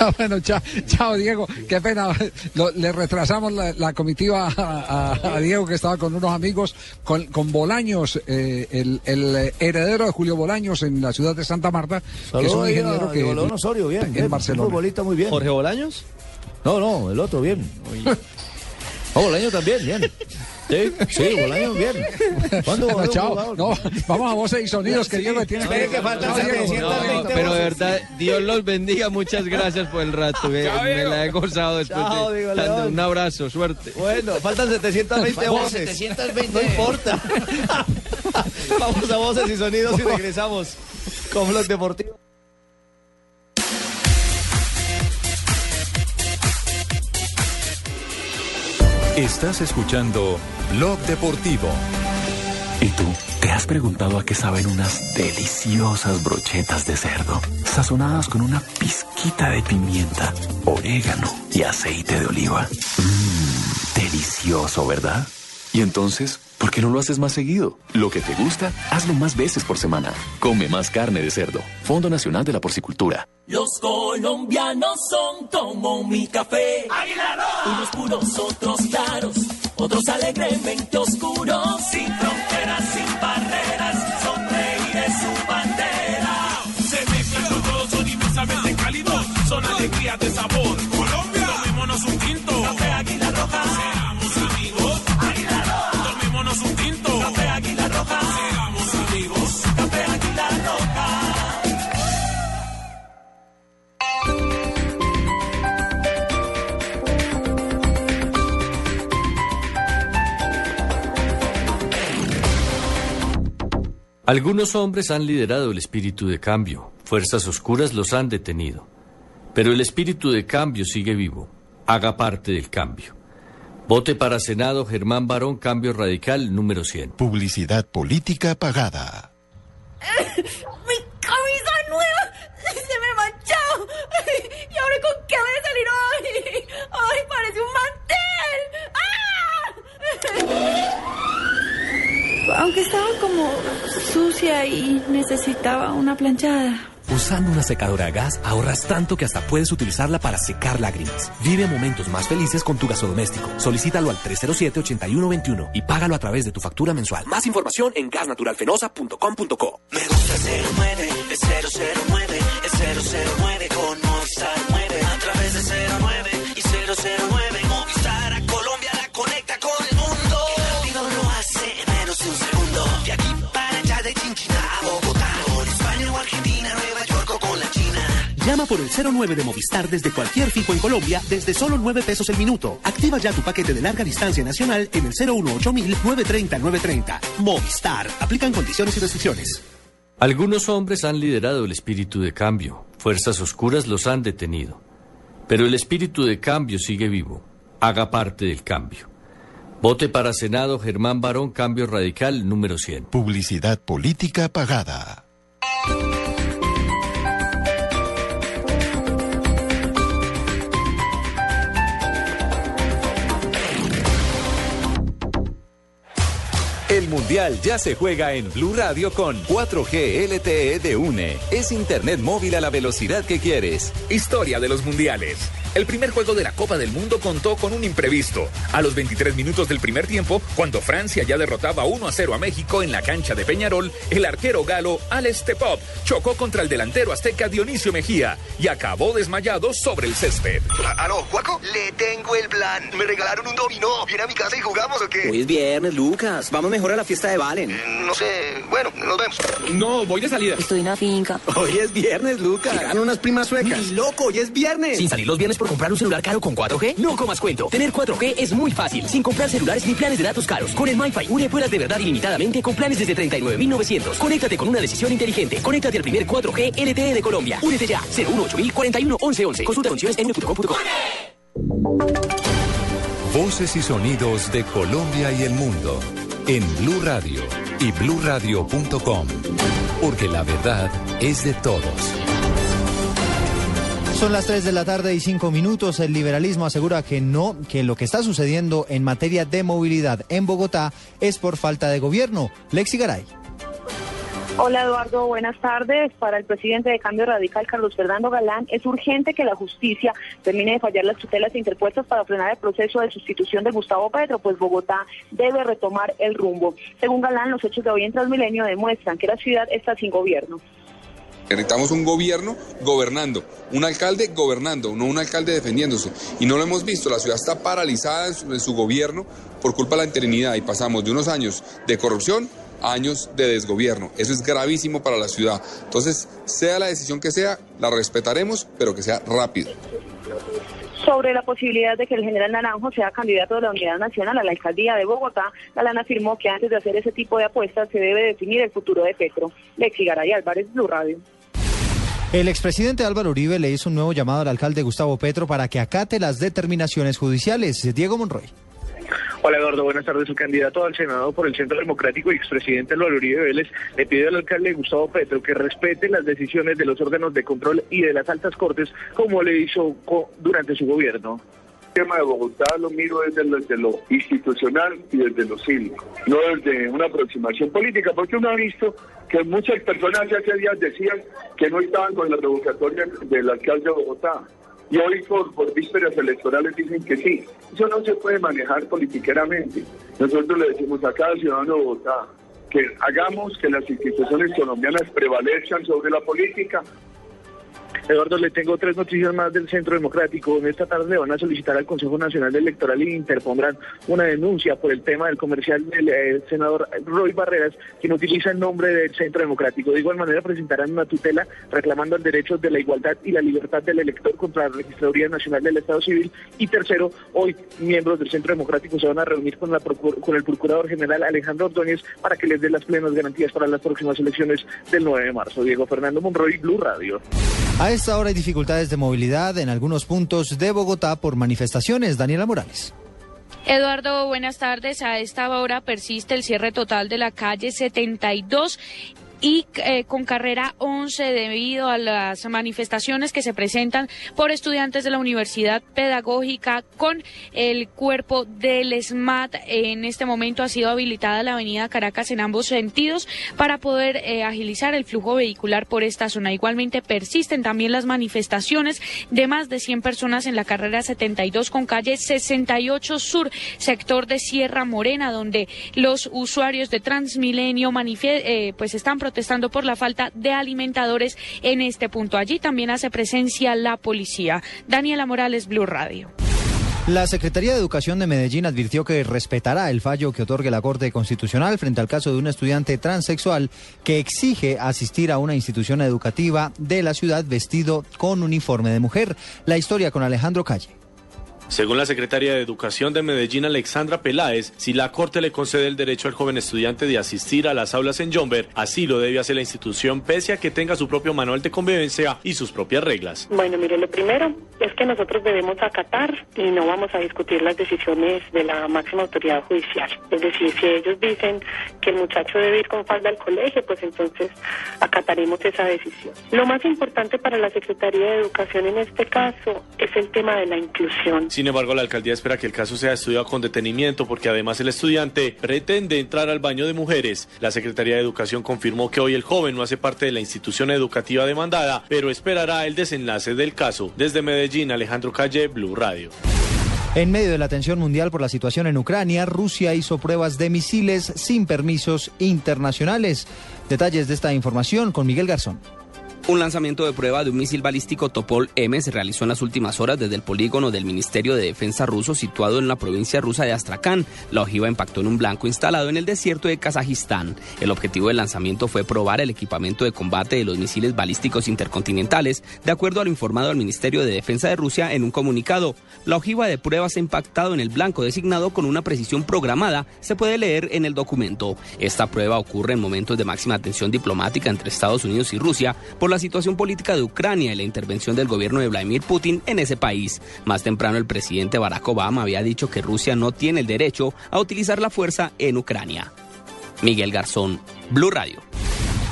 Ah, bueno, chao, chao, Diego. Qué pena. Lo- le retrasamos la, la comitiva a, a- a Diego, que estaba con unos amigos, con, con Bolaños, eh, el, el heredero de Julio Bolaños en la ciudad de Santa Marta, que es un ingeniero que. Diego León Osorio, bien, en bien, Barcelona. un futbolista muy bien. ¿Jorge Bolaños? No, no, el otro, bien. No, Bolaño también, bien. Sí, sí, Bolaño, bien. ¿Cuándo Bueno, chao. No, vamos a voces y sonidos, que Diego tiene Espere que faltan Chao, Diego. 720 Pero de verdad, Dios los bendiga, muchas gracias por el rato. me la he gozado después Chao, de Diego. Un abrazo, suerte. Bueno, faltan 720 Faltan voces. 720. No importa. Vamos a voces y sonidos y regresamos con Blog Deportivo. Estás escuchando Blog Deportivo. ¿Y tú? ¿Te has preguntado a qué saben unas deliciosas brochetas de cerdo, sazonadas con una pizquita de pimienta, orégano y aceite de oliva? Mmm, delicioso, ¿verdad? Y entonces, ¿por qué no lo haces más seguido? Lo que te gusta, hazlo más veces por semana. Come más carne de cerdo. Fondo Nacional de la Porcicultura. Los colombianos son como mi café. Unos puros, otros claros, otros alegremente oscuros. Sin fronteras, sin barreras, sonreír es su bandera. Se mezclan todos, son inmensamente cálidos, son alegría de sabor. Colombia, tomémonos un tinto. Algunos hombres han liderado el espíritu de cambio, fuerzas oscuras los han detenido, pero el espíritu de cambio sigue vivo, haga parte del cambio. Vote para Senado Germán Barón, Cambio Radical número 100. Publicidad política pagada. ¡Mi camisa nueva! ¡Se me ha manchado! ¿Y ahora con qué voy a salir hoy? ¡Ay, parece un mantel! ¡Ah! Aunque estaba como sucia y necesitaba una planchada. Usando una secadora a gas ahorras tanto que hasta puedes utilizarla para secar lágrimas. Vive momentos más felices con tu gasodoméstico. Solicítalo al 307-8121 y págalo a través de tu factura mensual. Más información en gasnaturalfenosa.com.co. Me gusta 09, es 009, es 009 con Movistar 9. A través de 09 y 009, Llama por el 09 de Movistar desde cualquier fijo en Colombia desde solo 9 pesos el minuto. Activa ya tu paquete de larga distancia nacional en el 018 930 930. Movistar. Aplican condiciones y restricciones. Algunos hombres han liderado el espíritu de cambio, fuerzas oscuras los han detenido, pero el espíritu de cambio sigue vivo, haga parte del cambio. Vote para Senado Germán Barón, Cambio Radical número 100. Publicidad política pagada. El Mundial ya se juega en Blue Radio con 4G LTE de UNE. Es Internet móvil a la velocidad que quieres. Historia de los mundiales. El primer juego de la Copa del Mundo contó con un imprevisto. A los 23 minutos del primer tiempo, cuando Francia ya derrotaba 1 a 0 a México en la cancha de Peñarol, el arquero galo Alex Tepop chocó contra el delantero azteca Dionisio Mejía y acabó desmayado sobre el césped. ¿Aló, Juaco? Le tengo el plan. Me regalaron un dominó. ¿Viene a mi casa y jugamos o qué? Hoy es viernes, Lucas. Vamos mejor a la fiesta de Valen. No sé. Bueno, nos vemos. No, voy de salida. Estoy en la finca. Hoy es viernes, Lucas. Llegaron unas primas suecas. ¡Ni loco! Hoy es viernes. Sin salir los viernes por comprar un celular caro con 4G, no comas cuento. Tener 4G es muy fácil, sin comprar celulares ni planes de datos caros. Con el MyFi, une puedas de verdad ilimitadamente con planes desde 39.900. Conéctate con una decisión inteligente. Conéctate al primer 4G LTE de Colombia. Únete ya. 018 41 11 Consulta condiciones en nutucom.com. Voces y sonidos de Colombia y el mundo en Blue Radio y bluradio.com, porque la verdad es de todos. Son las 3 de la tarde y 5 minutos. El liberalismo asegura que no, que lo que está sucediendo en materia de movilidad en Bogotá es por falta de gobierno. Lexi Garay. Hola Eduardo, buenas tardes. Para el presidente de Cambio Radical, Carlos Fernando Galán, es urgente que la justicia termine de fallar las tutelas interpuestas para frenar el proceso de sustitución de Gustavo Petro, pues Bogotá debe retomar el rumbo. Según Galán, los hechos de hoy en Transmilenio demuestran que la ciudad está sin gobierno. Necesitamos un gobierno gobernando, un alcalde gobernando, no un alcalde defendiéndose. Y no lo hemos visto, la ciudad está paralizada en su, en su gobierno por culpa de la interinidad y pasamos de unos años de corrupción a años de desgobierno. Eso es gravísimo para la ciudad. Entonces, sea la decisión que sea, la respetaremos, pero que sea rápido. Sobre la posibilidad de que el general Naranjo sea candidato de la Unidad Nacional a la alcaldía de Bogotá, Galán afirmó que antes de hacer ese tipo de apuestas se debe definir el futuro de Petro. Lexi Garay Álvarez, Blue Radio. El expresidente Álvaro Uribe le hizo un nuevo llamado al alcalde Gustavo Petro para que acate las determinaciones judiciales. Diego Monroy. Hola Eduardo, buenas tardes. Su candidato al Senado por el Centro Democrático y expresidente Álvaro Uribe Vélez le pide al alcalde Gustavo Petro que respete las decisiones de los órganos de control y de las altas cortes como le hizo durante su gobierno. Tema de Bogotá lo miro desde lo, desde lo institucional y desde lo cívico, no desde una aproximación política, porque uno ha visto que muchas personas ya hace días decían que no estaban con la revocatoria del alcalde de Bogotá. Y hoy por, por vísperas electorales dicen que sí. Eso no se puede manejar politiqueramente. Nosotros le decimos a cada ciudadano de Bogotá que hagamos que las instituciones colombianas prevalezcan sobre la política Eduardo, le tengo tres noticias más del Centro Democrático. En esta tarde van a solicitar al Consejo Nacional Electoral y interpondrán una denuncia por el tema del comercial del eh, senador Roy Barreras, quien utiliza el nombre del Centro Democrático. De igual manera presentarán una tutela reclamando el derecho de la igualdad y la libertad del elector contra la Registraduría Nacional del Estado Civil. Y tercero, hoy miembros del Centro Democrático se van a reunir con, con el Procurador General Alejandro Ordóñez para que les dé las plenas garantías para las próximas elecciones del 9 de marzo. Diego Fernando Monroy, Blue Radio. A esta hora hay dificultades de movilidad en algunos puntos de Bogotá por manifestaciones. Daniela Morales. Eduardo, buenas tardes. A esta hora persiste el cierre total de la calle 72 y eh, con carrera 11 debido a las manifestaciones que se presentan por estudiantes de la Universidad Pedagógica con el cuerpo del SMAT. En este momento ha sido habilitada la avenida Caracas en ambos sentidos para poder eh, agilizar el flujo vehicular por esta zona. Igualmente persisten también las manifestaciones de más de 100 personas en la carrera 72 con calle 68 Sur, sector de Sierra Morena, donde los usuarios de Transmilenio eh, pues están protestando por la falta de alimentadores en este punto. Allí también hace presencia la policía. Daniela Morales, Blue Radio. La Secretaría de Educación de Medellín advirtió que respetará el fallo que otorgue la Corte Constitucional frente al caso de un estudiante transexual que exige asistir a una institución educativa de la ciudad vestido con uniforme de mujer. La historia con Alejandro Calle. Según la secretaria de Educación de Medellín, Alexandra Peláez, si la Corte le concede el derecho al joven estudiante de asistir a las aulas en Jomber, así lo debe hacer la institución pese a que tenga su propio manual de convivencia y sus propias reglas. Bueno, mire, lo primero es que nosotros debemos acatar y no vamos a discutir las decisiones de la máxima autoridad judicial. Es decir, si ellos dicen que el muchacho debe ir con falda al colegio, pues entonces acataremos esa decisión. Lo más importante para la Secretaría de Educación en este caso es el tema de la inclusión. Sin embargo, la alcaldía espera que el caso sea estudiado con detenimiento porque además el estudiante pretende entrar al baño de mujeres. La Secretaría de Educación confirmó que hoy el joven no hace parte de la institución educativa demandada, pero esperará el desenlace del caso. Desde Medellín, Alejandro Calle, Blue Radio. En medio de la tensión mundial por la situación en Ucrania, Rusia hizo pruebas de misiles sin permisos internacionales. Detalles de esta información con Miguel Garzón. Un lanzamiento de prueba de un misil balístico Topol M se realizó en las últimas horas desde el polígono del Ministerio de Defensa ruso situado en la provincia rusa de Astrakán. La ojiva impactó en un blanco instalado en el desierto de Kazajistán. El objetivo del lanzamiento fue probar el equipamiento de combate de los misiles balísticos intercontinentales, de acuerdo a lo informado al Ministerio de Defensa de Rusia en un comunicado. La ojiva de pruebas ha impactado en el blanco designado con una precisión programada, se puede leer en el documento. Esta prueba ocurre en momentos de máxima tensión diplomática entre Estados Unidos y Rusia por la situación política de Ucrania y la intervención del gobierno de Vladimir Putin en ese país. Más temprano el presidente Barack Obama había dicho que Rusia no tiene el derecho a utilizar la fuerza en Ucrania. Miguel Garzón, Blue Radio.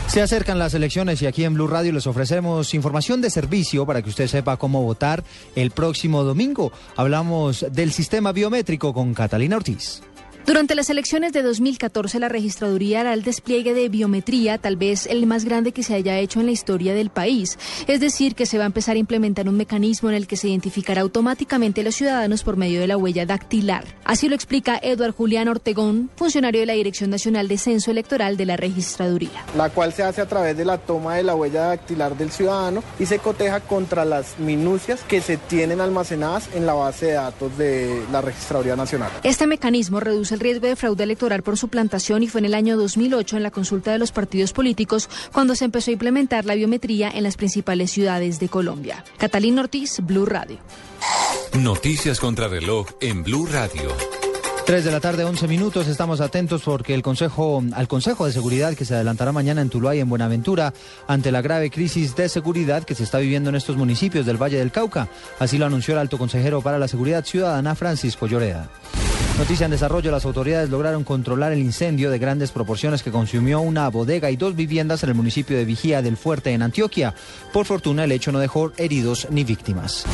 Se acercan las elecciones y aquí en Blue Radio les ofrecemos información de servicio para que usted sepa cómo votar el próximo domingo. Hablamos del sistema biométrico con Catalina Ortiz. Durante las elecciones de 2014, la registraduría hará el despliegue de biometría, tal vez el más grande que se haya hecho en la historia del país. Es decir, que se va a empezar a implementar un mecanismo en el que se identificará automáticamente a los ciudadanos por medio de la huella dactilar. Así lo explica Eduard Julián Ortegón, funcionario de la Dirección Nacional de Censo Electoral de la registraduría. La cual se hace a través de la toma de la huella dactilar del ciudadano y se coteja contra las minucias que se tienen almacenadas en la base de datos de la registraduría nacional. Este mecanismo reduce el riesgo de fraude electoral por suplantación y fue en el año 2008 en la consulta de los partidos políticos cuando se empezó a implementar la biometría en las principales ciudades de Colombia. Catalina Ortiz, Blue Radio. Noticias contra reloj en Blue Radio. 3 de la tarde, 11 minutos. Estamos atentos porque el Consejo, al Consejo de Seguridad que se adelantará mañana en Tuluá y en Buenaventura ante la grave crisis de seguridad que se está viviendo en estos municipios del Valle del Cauca. Así lo anunció el alto consejero para la Seguridad Ciudadana, Francisco Lloreda. Noticia en desarrollo, las autoridades lograron controlar el incendio de grandes proporciones que consumió una bodega y dos viviendas en el municipio de Vigía del Fuerte, en Antioquia. Por fortuna, el hecho no dejó heridos ni víctimas.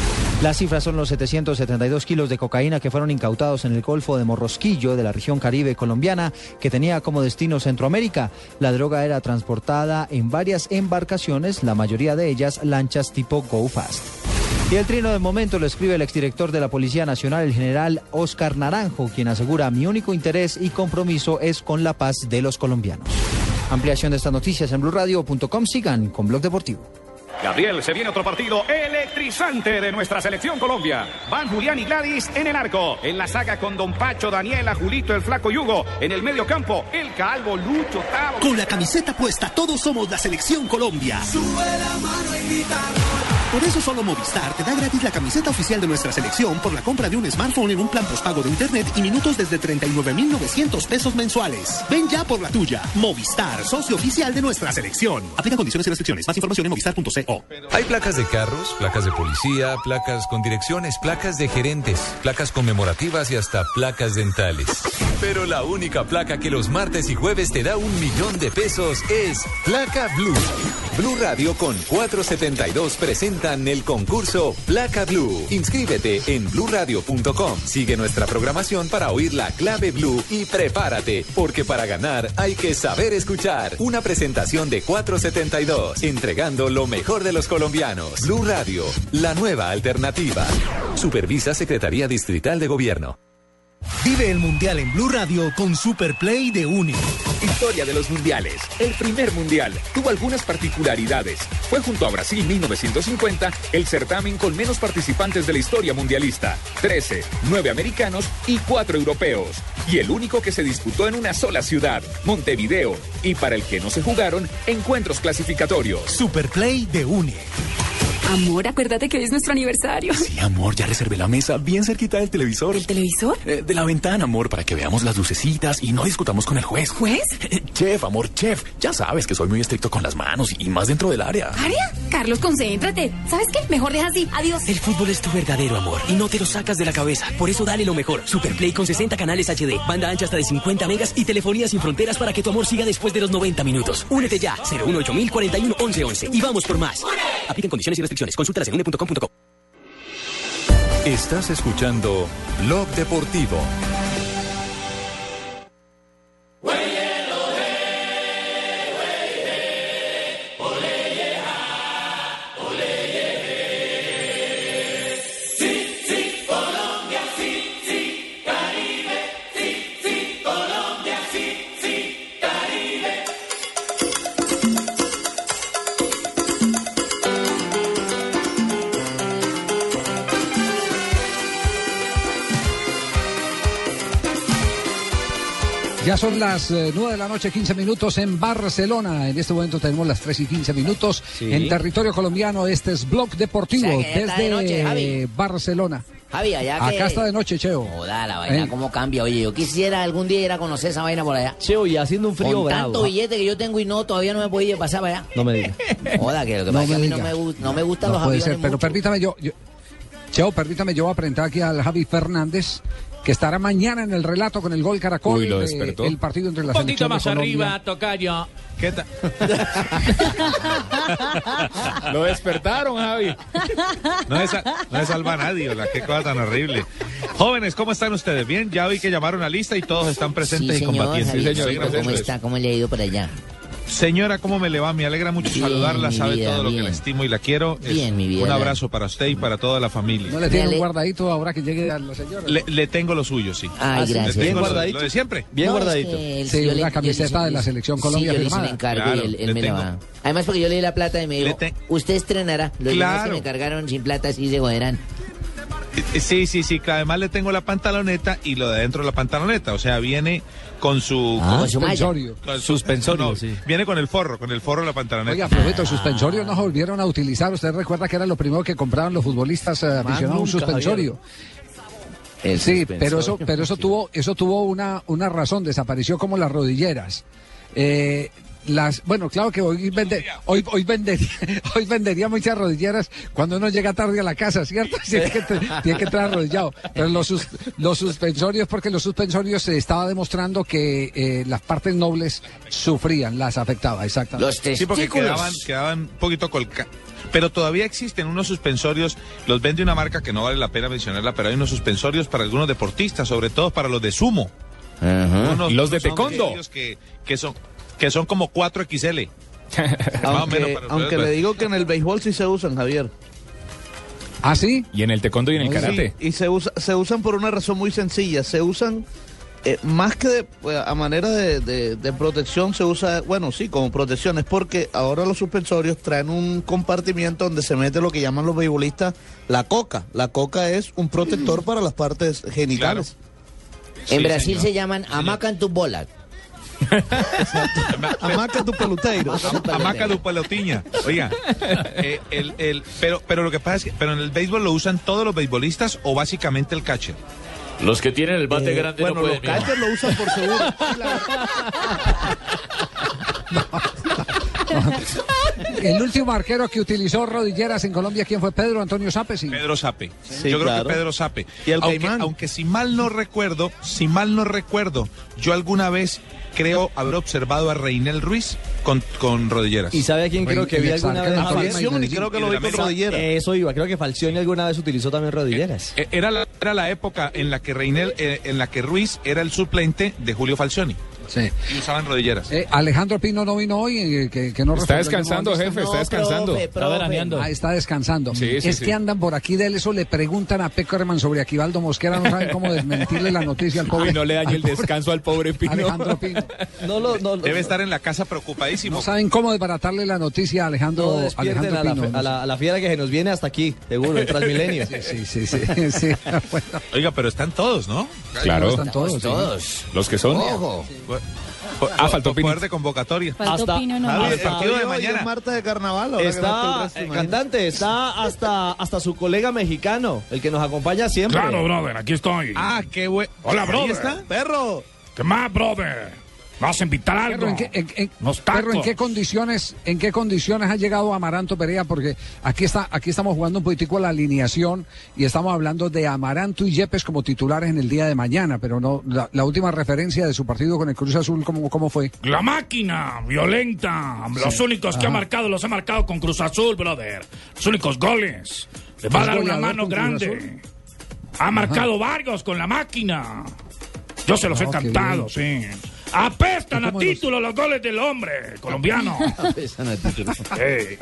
Las cifras son los 772 kilos de cocaína que fueron incautados en el Golfo de Morrosquillo de la región caribe colombiana, que tenía como destino Centroamérica. La droga era transportada en varias embarcaciones, la mayoría de ellas lanchas tipo Go Fast. Y el trino del momento lo escribe el exdirector de la Policía Nacional, el general Oscar Naranjo, quien asegura mi único interés y compromiso es con la paz de los colombianos. Ampliación de estas noticias en blurradio.com. Sigan con Blog Deportivo. Gabriel, se viene otro partido electrizante de nuestra selección Colombia. Van Julián y Gladys en el arco. En la saga con Don Pacho, Daniela, Julito, el Flaco Yugo. En el medio campo, el Calvo, Lucho, Tavo. Con la camiseta puesta, todos somos la selección Colombia. Sube la mano y grita Por eso solo Movistar te da gratis la camiseta oficial de nuestra selección por la compra de un smartphone en un plan postpago de internet y minutos desde 39,900 pesos mensuales. Ven ya por la tuya. Movistar, socio oficial de nuestra selección. Aplica condiciones y restricciones. Más información en movistar.co. Hay placas de carros, placas de policía, placas con direcciones, placas de gerentes, placas conmemorativas y hasta placas dentales. Pero la única placa que los martes y jueves te da un millón de pesos es Placa Blue. Blue Radio con 472 presentan el concurso Placa Blue. Inscríbete en bluradio.com. Sigue nuestra programación para oír la clave Blue y prepárate, porque para ganar hay que saber escuchar. Una presentación de 472, entregando lo mejor de los colombianos. Blue Radio, la nueva alternativa. Supervisa Secretaría Distrital de Gobierno. Vive el Mundial en Blue Radio con Super Play de UNE. Historia de los mundiales. El primer mundial tuvo algunas particularidades. Fue junto a Brasil 1950 el certamen con menos participantes de la historia mundialista. 13, 9 americanos y 4 europeos. Y el único que se disputó en una sola ciudad, Montevideo. Y para el que no se jugaron, encuentros clasificatorios. Super Play de UNE. Amor, acuérdate que hoy es nuestro aniversario. Sí, amor, ya reservé la mesa bien cerquita del televisor. ¿El televisor? Eh, de la ventana, amor, para que veamos las lucecitas y no discutamos con el juez. ¿Juez? Eh, chef, amor, chef. Ya sabes que soy muy estricto con las manos y más dentro del área. ¿Área? Carlos, concéntrate. ¿Sabes qué? Mejor deja así. Adiós. El fútbol es tu verdadero amor y no te lo sacas de la cabeza. Por eso dale lo mejor. Superplay con 60 canales HD, banda ancha hasta de 50 megas y telefonía sin fronteras para que tu amor siga después de los 90 minutos. Únete ya. 018 41 11 11 y vamos por más. Apliquen condiciones y restricciones. Consulta en une.com.co. Estás escuchando Blog Deportivo. Ya son las eh, 9 de la noche, 15 minutos en Barcelona. En este momento tenemos las 3 y 15 minutos Sí. en territorio colombiano. Este es Blog Deportivo O sea, desde de noche, Javi. Barcelona. Javi, allá que... Acá está de noche, Cheo. Joda, la vaina Eh. cómo cambia. Oye, yo quisiera algún día ir a conocer esa vaina por allá. Cheo, y haciendo un frío Con bravo. tanto billete que yo tengo y no, todavía no me he podido pasar para allá. No me digas. Joda, que lo que No pasa es que a me mí no me, gu- no me gustan No los puede aviones ser, pero mucho. permítame yo, yo- Cheo, permítame yo presentar aquí al Javi Fernández, que estará mañana en el relato con el gol Caracol. Uy, lo de- despertó. el partido entre la Un poquito de más arriba, tocayo. ¿Qué tal? Lo despertaron, Javi. No es, no es salva a nadie, ¿verdad? Qué cosa tan horrible. Jóvenes, ¿cómo están ustedes? Bien, ya vi que llamaron a lista y todos están presentes Sí, y señor, combatiendo. Javier, Me alegra ¿cómo está? ¿Cómo le ha ido por allá? Señora, ¿cómo me le va? Me alegra mucho Bien, saludarla, sabe vida, todo lo que bien. la estimo y la quiero. Es Bien, mi vida, Un abrazo para usted y para toda la familia. No le tiene un guardadito ahora que llegue a la señora. Le, le tengo lo suyo, sí. Ay, Ah, gracias. le Bien tengo guardadito. Lo de siempre. No, es que Sí, una camiseta de la selección Colombia Sí, yo le hice firmada. el encargo Claro, y él, él le me lo tengo. va. Además, porque yo le di la plata y me dijo, usted estrenará. Los demás Claro. que me cargaron sin plata así se joderán. Eh, Sí, sí, sí, que además le tengo la pantaloneta y lo de adentro de la pantaloneta. O sea, viene con su... Ah, con su malla. Suspensorio. con su- Suspensorio, no, sí. Viene con el forro, con el forro de la pantaloneta. Oiga, Florito, el suspensorio no se volvieron a utilizar. Usted recuerda que era lo primero que compraban los futbolistas eh, aficionados, un nunca, suspensorio. El sí, pero eso, pero eso tuvo, eso tuvo una, una razón, desapareció como las rodilleras. Eh, las, bueno, claro que hoy, vende, hoy, hoy, vendería, hoy vendería muchas rodilleras cuando uno llega tarde a la casa, ¿cierto? Tiene que, tiene que entrar arrodillado. Pero los, los suspensorios, porque los suspensorios se estaba demostrando que eh, las partes nobles sufrían, las afectaba, exactamente. Sí, porque quedaban, quedaban un poquito colca. Pero todavía existen unos suspensorios, los vende una marca que no vale la pena mencionarla, pero hay unos suspensorios para algunos deportistas, sobre todo para los de sumo. Unos- Los de taekwondo. Que, que son que son como 4 XL. Aunque, menos para aunque ustedes, le digo que en el béisbol sí se usan, Javier. ¿Ah, sí? Y en el taekwondo y en el karate. Sí, y se, usa, se usan por una razón muy sencilla. Se usan eh, más que de- pues, a manera de, de- de protección, se usa, bueno, sí, como protección. Es porque ahora los suspensorios traen un compartimiento donde se mete lo que llaman los beisbolistas la coca. La coca es un protector para las partes genitales. En Brasil se llaman hamaca en tus bolas. Amaca tu peluteiro. Hamaca du pelotiña. Oiga, eh, el, el, pero, pero lo que pasa es que pero en el béisbol lo usan todos los beisbolistas o básicamente el catcher. Los que tienen el bate Eh, grande bueno, no pueden. los catchers lo usan por seguro. El último arquero que utilizó rodilleras en Colombia, ¿quién fue? Pedro Antonio Sape, sí. Pedro Sape. Sí, yo creo que Pedro Sape. Y el aunque, Caimán. aunque si mal no recuerdo, si mal no recuerdo, yo alguna vez creo haber observado a Reinel Ruiz con, con rodilleras. ¿Y sabe a quién creo que vi alguna vez? Falcioni, creo que lo vi con rodilleras. Eso iba, creo que Falcioni alguna vez utilizó también rodilleras. Eh, Era la, era la época en la que Reinel, eh, en la que Ruiz era el suplente de Julio Falcioni. Sí. Y usaban rodilleras. Eh, Alejandro Pino no vino hoy, eh, que, que no Está descansando, jefe, está descansando. profe, Está veraneando. Ah, está descansando. Sí, sí, es sí. que andan por aquí de eso, le preguntan a Peckerman sobre Aquivaldo Mosquera, no saben cómo desmentirle la noticia al pobre. Uy, no le dañe el pobre descanso al pobre Pino. Alejandro Pino. No lo, no, Debe estar en la casa preocupadísimo. No saben cómo desbaratarle la noticia a Alejandro, Alejandro a la, Pino. a, la, a la fiera que se nos viene hasta aquí, seguro, en Transmilenio. Sí, sí, sí. sí. Bueno, Oiga, pero están todos, ¿no? Claro. están todos. sí. Todos. Los que son. Ojo. Ah, faltó Poder de convocatoria. Hasta- el partido de mañana. Marta de carnaval. está eh, cantante, está hasta, hasta su colega mexicano, el que nos acompaña siempre. Claro, brother, aquí estoy. Ah, qué bueno. Hola, Ahí brother. está. Perro. ¿Qué más, brother? ¿Vas a invitar algo? ¿en qué, en- en- Perro, ¿en qué condiciones, en qué condiciones ha llegado Amaranto Perea? Porque aquí está, aquí estamos jugando un poquitico a la alineación y estamos hablando de Amaranto y Yepes como titulares en el día de mañana, pero no, la, la última referencia de su partido con el Cruz Azul, ¿cómo, cómo fue? La máquina, violenta. Los Sí. únicos que ha marcado los ha marcado con Cruz Azul, brother. Los únicos goles. Le va a ¿Es dar una mano grande. Ha marcado varios con la máquina. Yo se los he qué cantado, sí. Apestan a ¿Cómo los- título los goles del hombre colombiano. Ey.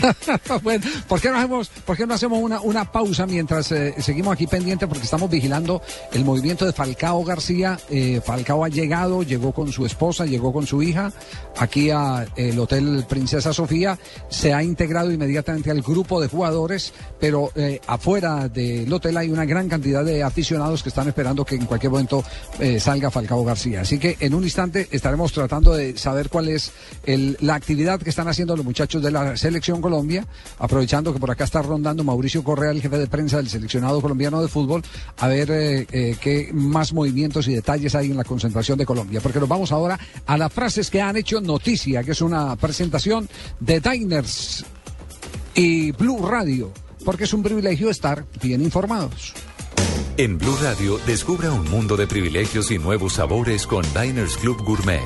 bueno, ¿por qué no hacemos, por qué no hacemos una, una pausa mientras eh, seguimos aquí pendientes? Porque estamos vigilando el movimiento de Falcao García. Eh, Falcao ha llegado, llegó con su esposa, llegó con su hija aquí al Hotel Princesa Sofía. Se ha integrado inmediatamente al grupo de jugadores, pero eh, afuera del hotel hay una gran cantidad de aficionados que están esperando que en cualquier momento salga Falcao García. Así que en un instante estaremos tratando de saber cuál es el- la actividad que están haciendo los muchachos de la Selección Colombia, aprovechando que por acá está rondando Mauricio Correa, el jefe de prensa del seleccionado colombiano de fútbol, a ver eh, eh, qué más movimientos y detalles hay en la concentración de Colombia. Porque nos vamos ahora a las frases que han hecho noticia, que es una presentación de Diners y Blue Radio, porque es un privilegio estar bien informados. En Blue Radio, descubra un mundo de privilegios y nuevos sabores con Diners Club Gourmet.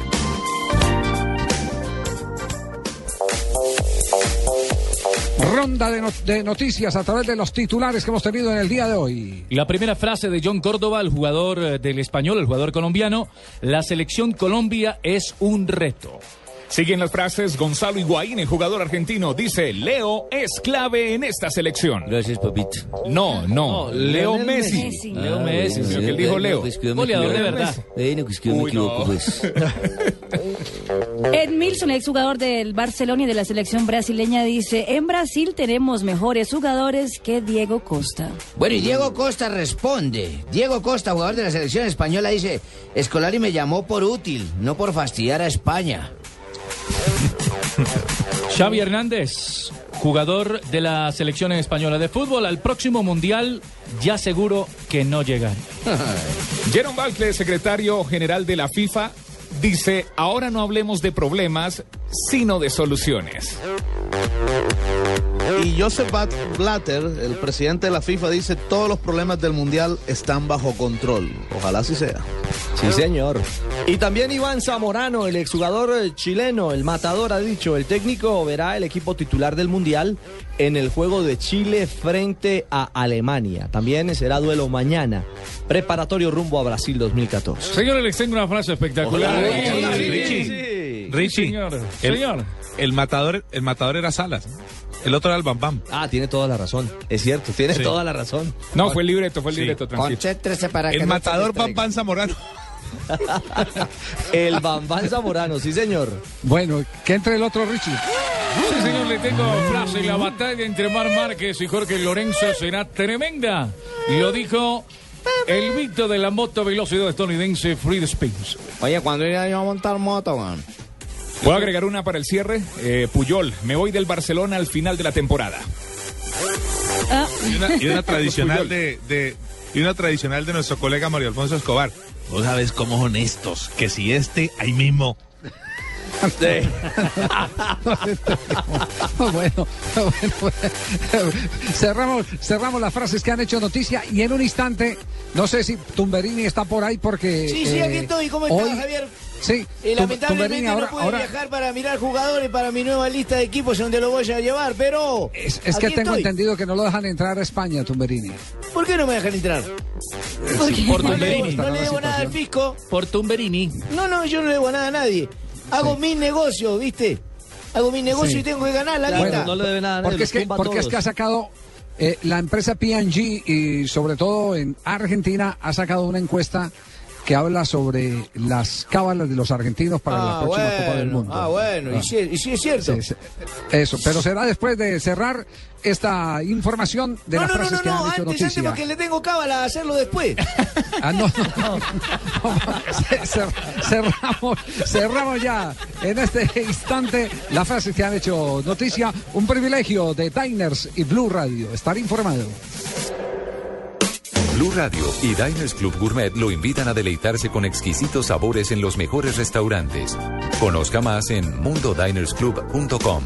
Ronda de, no- de noticias a través de los titulares que hemos tenido en el día de hoy. La primera frase de John Córdoba, el jugador eh, del español, el jugador colombiano, la selección Colombia es un reto. Siguen las frases Gonzalo Higuaín, el jugador argentino, dice, Leo es clave en esta selección. Gracias, papito. No, no, Leo Messi. Messi. Leo Ah, Messi, bueno, lo que él dijo Leo. pues Goleador de verdad. Bueno, pues que yo me equivoco, pues. Ed Milson, exjugador del Barcelona y de la selección brasileña, dice, en Brasil tenemos mejores jugadores que Diego Costa. Bueno, y Diego Costa responde. Diego Costa, jugador de la selección española, dice, Escolari me llamó por útil, no por fastidiar a España. Xavi Hernández, jugador de la selección española de fútbol, al próximo mundial ya seguro que no llegan. Jerome Balcle, secretario general de la FIFA, dice, ahora no hablemos de problemas, sino de soluciones. Y Joseph Blatter, el presidente de la FIFA, dice todos los problemas del mundial están bajo control. Ojalá así sea. Sí, señor. Y también Iván Zamorano, el exjugador eh, chileno, el matador, ha dicho, el técnico verá el equipo titular del Mundial en el juego de Chile frente a Alemania. También será duelo mañana, preparatorio rumbo a Brasil 2014. Señores, les tengo una frase espectacular. Hola, Richie. sí. Richie, señor. el, Señor. el matador, el matador era Salas. El otro era el Bam Bam. Ah, tiene toda la razón. Es cierto, tiene Sí. toda la razón. No, fue el libreto, fue el Sí. libreto, tranquilo. Concéntrese para que El no matador distraiga. Bam Bam Zamorano. El Bambán Zamorano, sí, señor. Bueno, que entre el otro Richie. Sí, señor, le tengo frase. La batalla entre Mar Márquez y Jorge Lorenzo será tremenda. Lo dijo el mito de la moto velocidad estadounidense Freed Spins. Oye, ¿cuándo iría yo a montar moto, man? ¿Puedo agregar una para el cierre? Eh, Puyol, me voy del Barcelona al final de la temporada. Ah, Y una, y una tradicional de, de- y una tradicional de nuestro colega Mario Alfonso Escobar. Vos sabés cómo son estos, que si este ahí mismo. bueno, bueno, cerramos, cerramos las frases que han hecho noticia y en un instante, no sé si Tumberini está por ahí porque... Sí, sí, aquí eh, estoy. ¿Cómo estás, hoy- Javier? Sí, Y lamentablemente Tumberini ahora, no pude ahora- viajar para mirar jugadores para mi nueva lista de equipos donde lo voy a llevar, pero... es, es que tengo estoy. entendido que no lo dejan entrar a España, Tumberini. ¿Por qué no me dejan entrar? Sí, Por no, le, Tumberini. no le debo nada al fisco. Por Tumberini. No, no, yo no le debo nada a nadie. Hago mis negocios, ¿viste? Hago mi negocio Sí. y tengo que ganar la guita. no le debe nada a nadie, Porque es porque que ha sacado eh, la empresa P&G y sobre todo en Argentina ha sacado una encuesta que habla sobre las cábalas de los argentinos para la Ah, próxima Copa del Mundo. ah, bueno, y sí, y sí es cierto. Sí, sí. Eso, pero será después de cerrar esta información de no, las no, frases no, que no, han hecho antes, antes noticia. porque le tengo cábala a hacerlo después. Ah, no, no. Ce- cer- cerramos, cerramos ya en este instante las frases que han hecho noticia. Un privilegio de Diners y Blue Radio. Estar informado. Blue Radio y Diners Club Gourmet lo invitan a deleitarse con exquisitos sabores en los mejores restaurantes. Conozca más en mundodinersclub.com.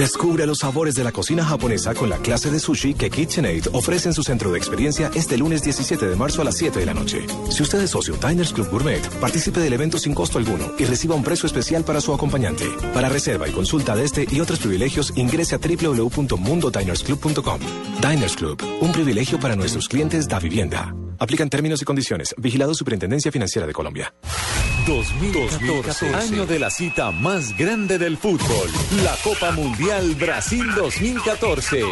Descubre los sabores de la cocina japonesa con la clase de sushi que KitchenAid ofrece en su centro de experiencia este lunes 17 de marzo a las 7 de la noche. Si usted es socio Diners Club Gourmet, participe del evento sin costo alguno y reciba un precio especial para su acompañante. Para reserva y consulta de este y otros privilegios, ingrese a www.mundodinersclub.com. Diners Club, un privilegio para nuestros clientes da vivienda. Aplican términos y condiciones. Vigilado Superintendencia Financiera de Colombia. 2014, año de la cita más grande del fútbol, la Copa Mundial Brasil 2014.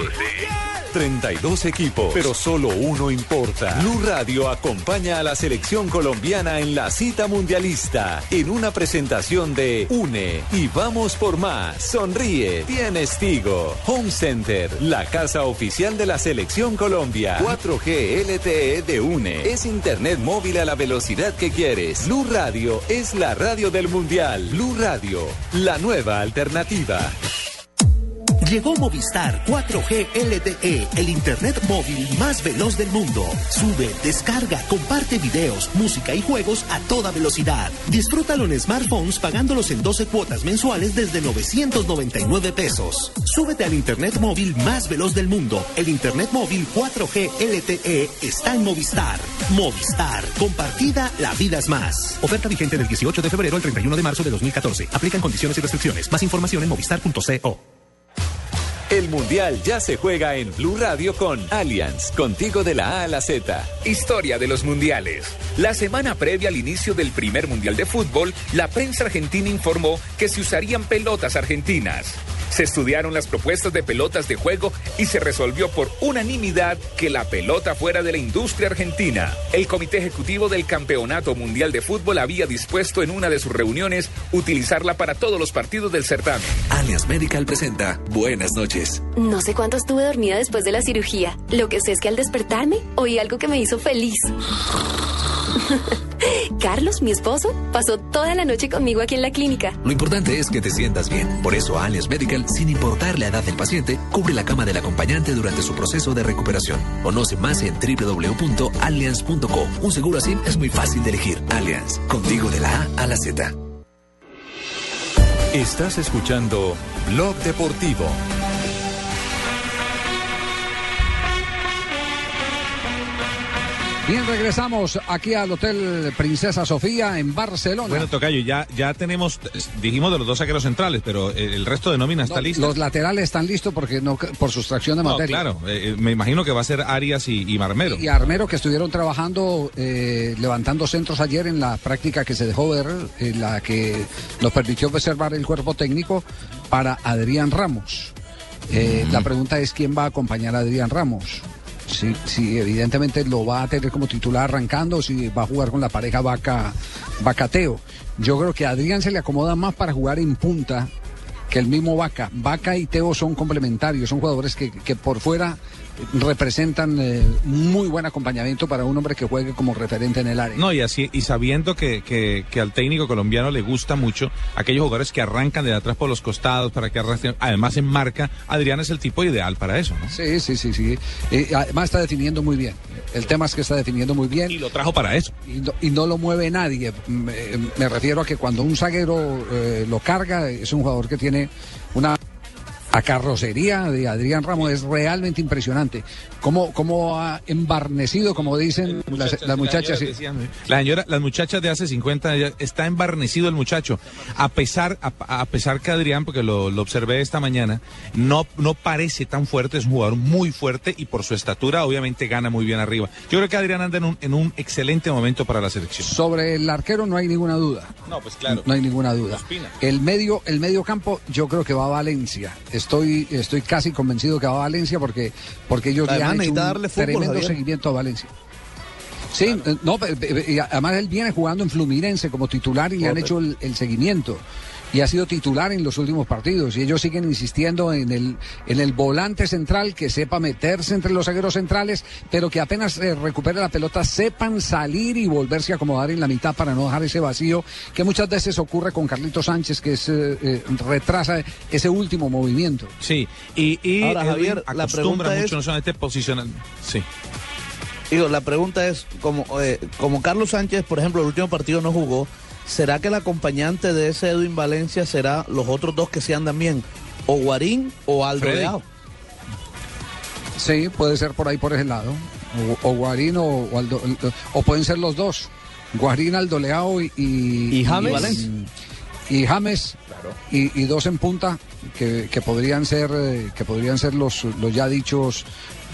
32 equipos, pero solo uno importa. Blue Radio acompaña a la selección colombiana en la cita mundialista en una presentación de Une y vamos por más. Sonríe, tienes Tigo. Home Center, la casa oficial de la selección Colombia. 4G LTE de Une. Es internet móvil a la velocidad que quieres. Blue Radio es la radio del mundial. Blue Radio, la nueva alternativa. Llegó Movistar 4G LTE, el internet móvil más veloz del mundo. Sube, descarga, comparte videos, música y juegos a toda velocidad. Disfrútalo en smartphones pagándolos en 12 cuotas mensuales desde 999 pesos. Súbete al internet móvil más veloz del mundo. El internet móvil 4G LTE está en Movistar. Movistar, compartida, la vida es más. Oferta vigente del 18 de febrero al 31 de marzo de 2014. Aplican condiciones y restricciones. Más información en movistar.co. El Mundial ya se juega en Blue Radio con Allianz, contigo de la A a la Z. Historia de los mundiales. La semana previa al inicio del primer mundial de fútbol, la prensa argentina informó que se usarían pelotas argentinas. Se estudiaron las propuestas de pelotas de juego y se resolvió por unanimidad que la pelota fuera de la industria argentina. El Comité Ejecutivo del Campeonato Mundial de Fútbol había dispuesto en una de sus reuniones utilizarla para todos los partidos del certamen. Allianz Medical presenta Buenas noches. No sé cuánto estuve dormida después de la cirugía. Lo que sé es que al despertarme oí algo que me hizo feliz. Carlos, mi esposo, pasó toda la noche conmigo aquí en la clínica. Lo importante es que te sientas bien. Por eso Allianz Medical, sin importar la edad del paciente, cubre la cama del acompañante durante su proceso de recuperación. Conoce más en www.allianz.co. Un seguro así es muy fácil de elegir. Allianz, contigo de la A a la Z. Estás escuchando Blog Deportivo. Bien, regresamos aquí al Hotel Princesa Sofía en Barcelona. Bueno, Tocayo, ya, ya tenemos, dijimos de los dos saqueros centrales, pero eh, el resto de nómina está listo. Los laterales están listos porque no por sustracción de No, materia. claro, eh, me imagino que va a ser Arias y, y Marmero. Y Armero que estuvieron trabajando, eh, levantando centros ayer en la práctica que se dejó ver, en la que nos permitió observar el cuerpo técnico para Adrián Ramos. Eh, La pregunta es quién va a acompañar a Adrián Ramos. Si evidentemente lo va a tener como titular arrancando, si va a jugar con la pareja Vaca, Vacateo. Yo creo que a Adrián se le acomoda más para jugar en punta que el mismo Vaca. Vaca y Teo son complementarios, son jugadores que por fuera representan eh, muy buen acompañamiento para un hombre que juegue como referente en el área. No, y así, y sabiendo que, que, que al técnico colombiano le gusta mucho aquellos jugadores que arrancan de atrás por los costados para que arrastren, además en marca, Adrián es el tipo ideal para eso, ¿no? Sí, sí, sí, sí. Eh, además está definiendo muy bien. El tema es que está definiendo muy bien. Y lo trajo para eso. Y no, y no lo mueve nadie. Me, me refiero a que cuando un zaguero eh, lo carga, es un jugador que tiene una... La carrocería de Adrián Ramos es realmente impresionante. Cómo, cómo ha embarnecido, como dicen las, las muchachas. La señora, las muchachas de hace 50 años, está embarnecido el muchacho. A pesar, a, a pesar que Adrián, porque lo, lo observé esta mañana, no, no parece tan fuerte, es un jugador muy fuerte y por su estatura obviamente gana muy bien arriba. Yo creo que Adrián anda en un, en un excelente momento para la selección. Sobre el arquero no hay ninguna duda. No, pues claro. No hay ninguna duda. El medio, el medio campo, yo creo que va a Valencia. Estoy, estoy casi convencido que va a Valencia porque, porque ellos Además, le han hecho un fútbol, tremendo Javier. seguimiento a Valencia. Sí, eh, no, además él viene jugando en Fluminense como titular y le han hecho el, el seguimiento. Y ha sido titular en los últimos partidos. Y ellos siguen insistiendo en el, en el volante central que sepa meterse entre los zagueros centrales, pero que apenas eh, recupere la pelota sepan salir y volverse a acomodar en la mitad para no dejar ese vacío que muchas veces ocurre con Carlito Sánchez, que es, eh, eh, retrasa ese último movimiento. Sí, y, y Ahora, Javier, la acostumbra pregunta mucho es- no solamente posicionar. Sí. Digo, la pregunta es, como, eh, como Carlos Sánchez, por ejemplo, el último partido no jugó, ¿será que el acompañante de ese Edwin Valencia será los otros dos que sí andan bien? o Guarín o Aldo Freddy. Leao. Sí, puede ser por ahí, por ese lado. O, o Guarín o, o Aldo- o pueden ser los dos. Guarín, Aldo Leao y... ¿Y, ¿Y James? Y, James. Y, y dos en punta que, que podrían ser eh, que podrían ser los, los ya dichos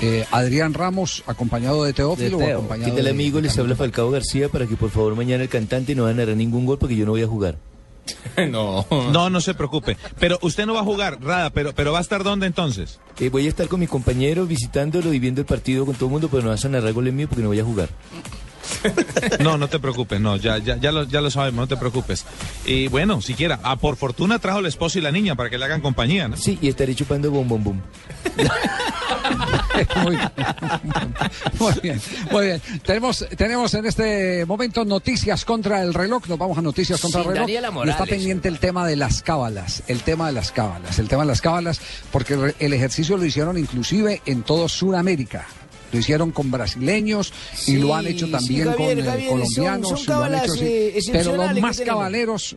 eh, Adrián Ramos acompañado de Teófilo o Teo, acompañado ¿Qué tal de- amigo? de Les habla. Falcao García para que por favor mañana el cantante no va a narrar ningún gol porque yo no voy a jugar. No. No, no se preocupe. Pero usted no va a jugar, Rada, pero, pero va a estar dónde entonces? Eh, voy a estar con mis compañeros visitándolo y viendo el partido con todo el mundo, pero no vas a narrar goles míos porque no voy a jugar. No, no te preocupes, no, ya, ya, ya, lo, ya lo sabemos, no te preocupes. Y bueno, siquiera, ah, por fortuna trajo el esposo y la niña para que le hagan compañía, ¿no? Sí, y estaré chupando bom bom bom. Muy bien. Muy bien, muy bien. Tenemos, tenemos en este momento noticias contra el reloj. Nos vamos a noticias contra Sin el reloj. Y está pendiente el tema de las cábalas. El tema de las cábalas. El tema de las cábalas, porque el ejercicio lo hicieron inclusive en todo Sudamérica. Lo hicieron con brasileños y Sí, lo han hecho sí, también Javier, con eh, Javier, son- colombianos. son y lo han hecho eh, Pero los que más cabaleros,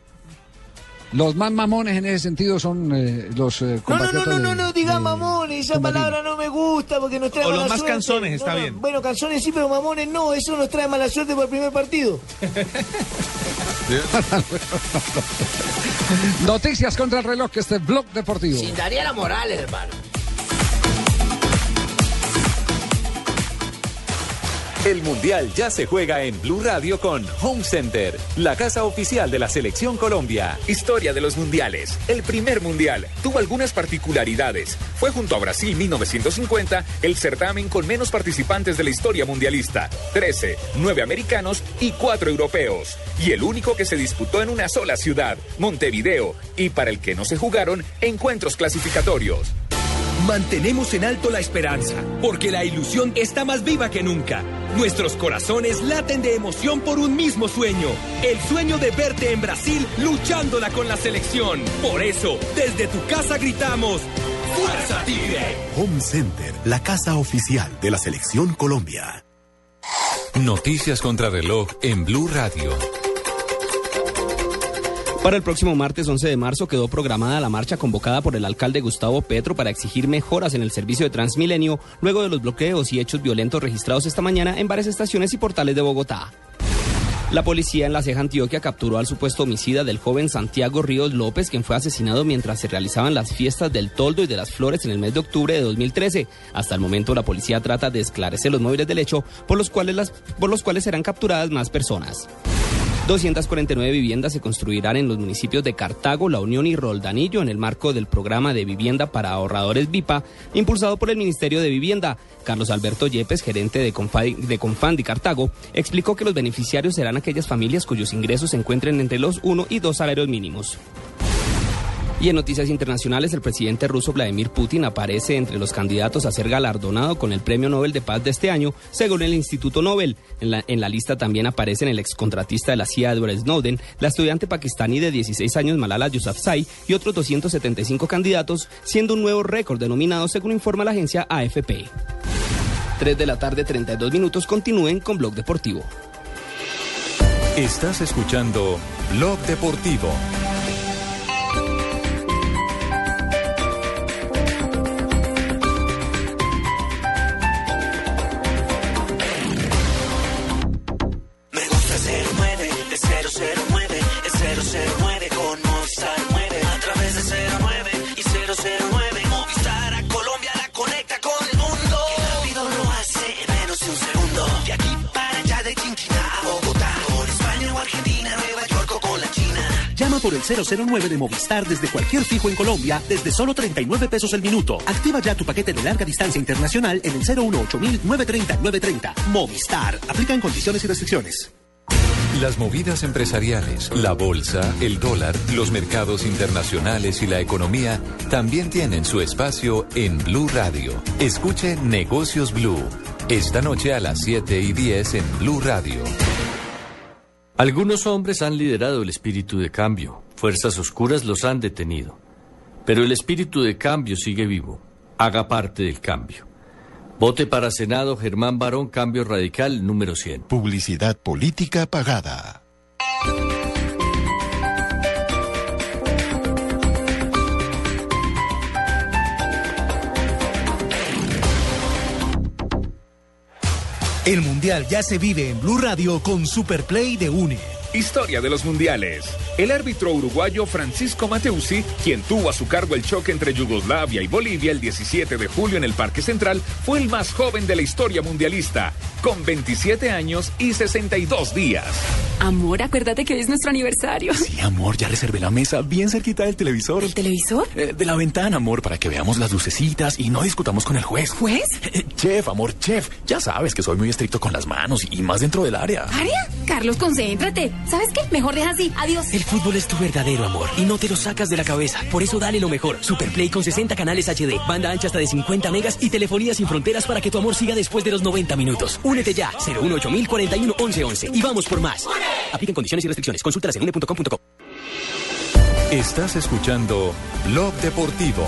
los más mamones en ese sentido son eh, los eh, No, no, no, no, no, no, diga mamones, esa palabra no me gusta porque nos trae O mala los más suerte. canzones, está No, no, bien. Bueno, canzones sí, pero mamones no, eso nos trae mala suerte por el primer partido. Noticias contra el reloj, este blog deportivo. Sin Daniela Morales, hermano. El Mundial ya se juega en Blue Radio con Home Center, la casa oficial de la Selección Colombia. Historia de los mundiales. El primer mundial tuvo algunas particularidades. Fue junto a Brasil 1950 el certamen con menos participantes de la historia mundialista. 13, 9 americanos y 4 europeos. Y el único que se disputó en una sola ciudad, Montevideo. Y para el que no se jugaron, encuentros clasificatorios. Mantenemos en alto la esperanza, porque la ilusión está más viva que nunca. Nuestros corazones laten de emoción por un mismo sueño, el sueño de verte en Brasil luchándola con la selección. Por eso, desde tu casa gritamos, ¡Fuerza Tigre! Home Center, la casa oficial de la Selección Colombia. Noticias contra reloj en Blue Radio. Para el próximo martes 11 de marzo quedó programada la marcha convocada por el alcalde Gustavo Petro para exigir mejoras en el servicio de Transmilenio luego de los bloqueos y hechos violentos registrados esta mañana en varias estaciones y portales de Bogotá. La policía en la Ceja Antioquia capturó al supuesto homicida del joven Santiago Ríos López, quien fue asesinado mientras se realizaban las fiestas del Toldo y de las Flores en el mes de octubre de 2013. Hasta el momento la policía trata de esclarecer los móviles del hecho por los cuales, las, por los cuales serán capturadas más personas. 249 viviendas se construirán en los municipios de Cartago, La Unión y Roldanillo en el marco del programa de vivienda para ahorradores VIPA, impulsado por el Ministerio de Vivienda. Carlos Alberto Yepes, gerente de, Confa- de Confandi Cartago, explicó que los beneficiarios serán aquellas familias cuyos ingresos se encuentren entre los 1 y 2 salarios mínimos. Y en noticias internacionales, el presidente ruso Vladimir Putin aparece entre los candidatos a ser galardonado con el Premio Nobel de Paz de este año, según el Instituto Nobel. En la, en la lista también aparecen el excontratista de la CIA Edward Snowden, la estudiante pakistaní de 16 años Malala Yousafzai y otros 275 candidatos, siendo un nuevo récord de nominados según informa la agencia AFP. 3 de la tarde, 32 minutos. Continúen con Blog Deportivo. Estás escuchando Blog Deportivo. Por el 009 de Movistar desde cualquier fijo en Colombia desde solo 39 pesos el minuto. Activa ya tu paquete de larga distancia internacional en el 018 930 930. Movistar. Aplican condiciones y restricciones. Las movidas empresariales, la bolsa, el dólar, los mercados internacionales y la economía también tienen su espacio en Blue Radio. Escuche Negocios Blue. Esta noche a las 7 y 10 en Blue Radio. Algunos hombres han liderado el espíritu de cambio, fuerzas oscuras los han detenido, pero el espíritu de cambio sigue vivo. Haga parte del cambio. Vote para Senado Germán Barón, Cambio Radical número 100. Publicidad política pagada. El Mundial ya se vive en Blue Radio con Superplay de UNE. Historia de los mundiales. El árbitro uruguayo Francisco Mateusi, quien tuvo a su cargo el choque entre Yugoslavia y Bolivia el 17 de julio en el Parque Central, fue el más joven de la historia mundialista, con 27 años y 62 días. Amor, acuérdate que hoy es nuestro aniversario. Sí, amor, ya reservé la mesa bien cerquita del televisor. ¿El televisor? Eh, de la ventana, amor, para que veamos las lucecitas y no discutamos con el juez. ¿Juez? Eh, chef, amor, chef. Ya sabes que soy muy estricto con las manos y más dentro del área. ¿Área? Carlos, concéntrate. ¿Sabes qué? Mejor deja así. Adiós. El fútbol es tu verdadero amor y no te lo sacas de la cabeza. Por eso dale lo mejor. Superplay con 60 canales HD, banda ancha hasta de 50 megas y telefonía sin fronteras para que tu amor siga después de los 90 minutos. Únete ya. 018 41 1111 y vamos por más. Apliquen condiciones y restricciones. Consulta en une.com.co. Estás escuchando Blog Deportivo.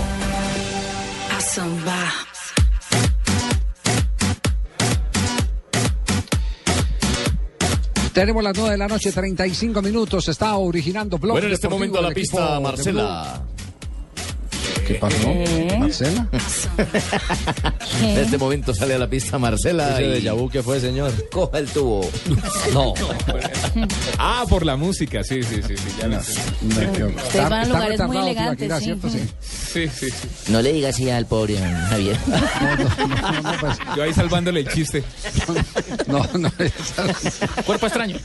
Tenemos las 9 de la noche, 35 minutos. Está originando Blog Bueno, en este momento la del equipo pista, Marcela. ¿Qué pasó? ¿Eh? ¿Marcela? En este momento sale a la pista Marcela. Ese y... déjà vu que fue, señor? Coja el tubo. No. ah, por la música, sí, sí, sí. sí ya lo sé. Ustedes van a lugares muy elegantes, sí. Sí, sí, sí. No le digas así al pobre Javier. Yo ahí salvándole el chiste. No, no. Cuerpo extraño.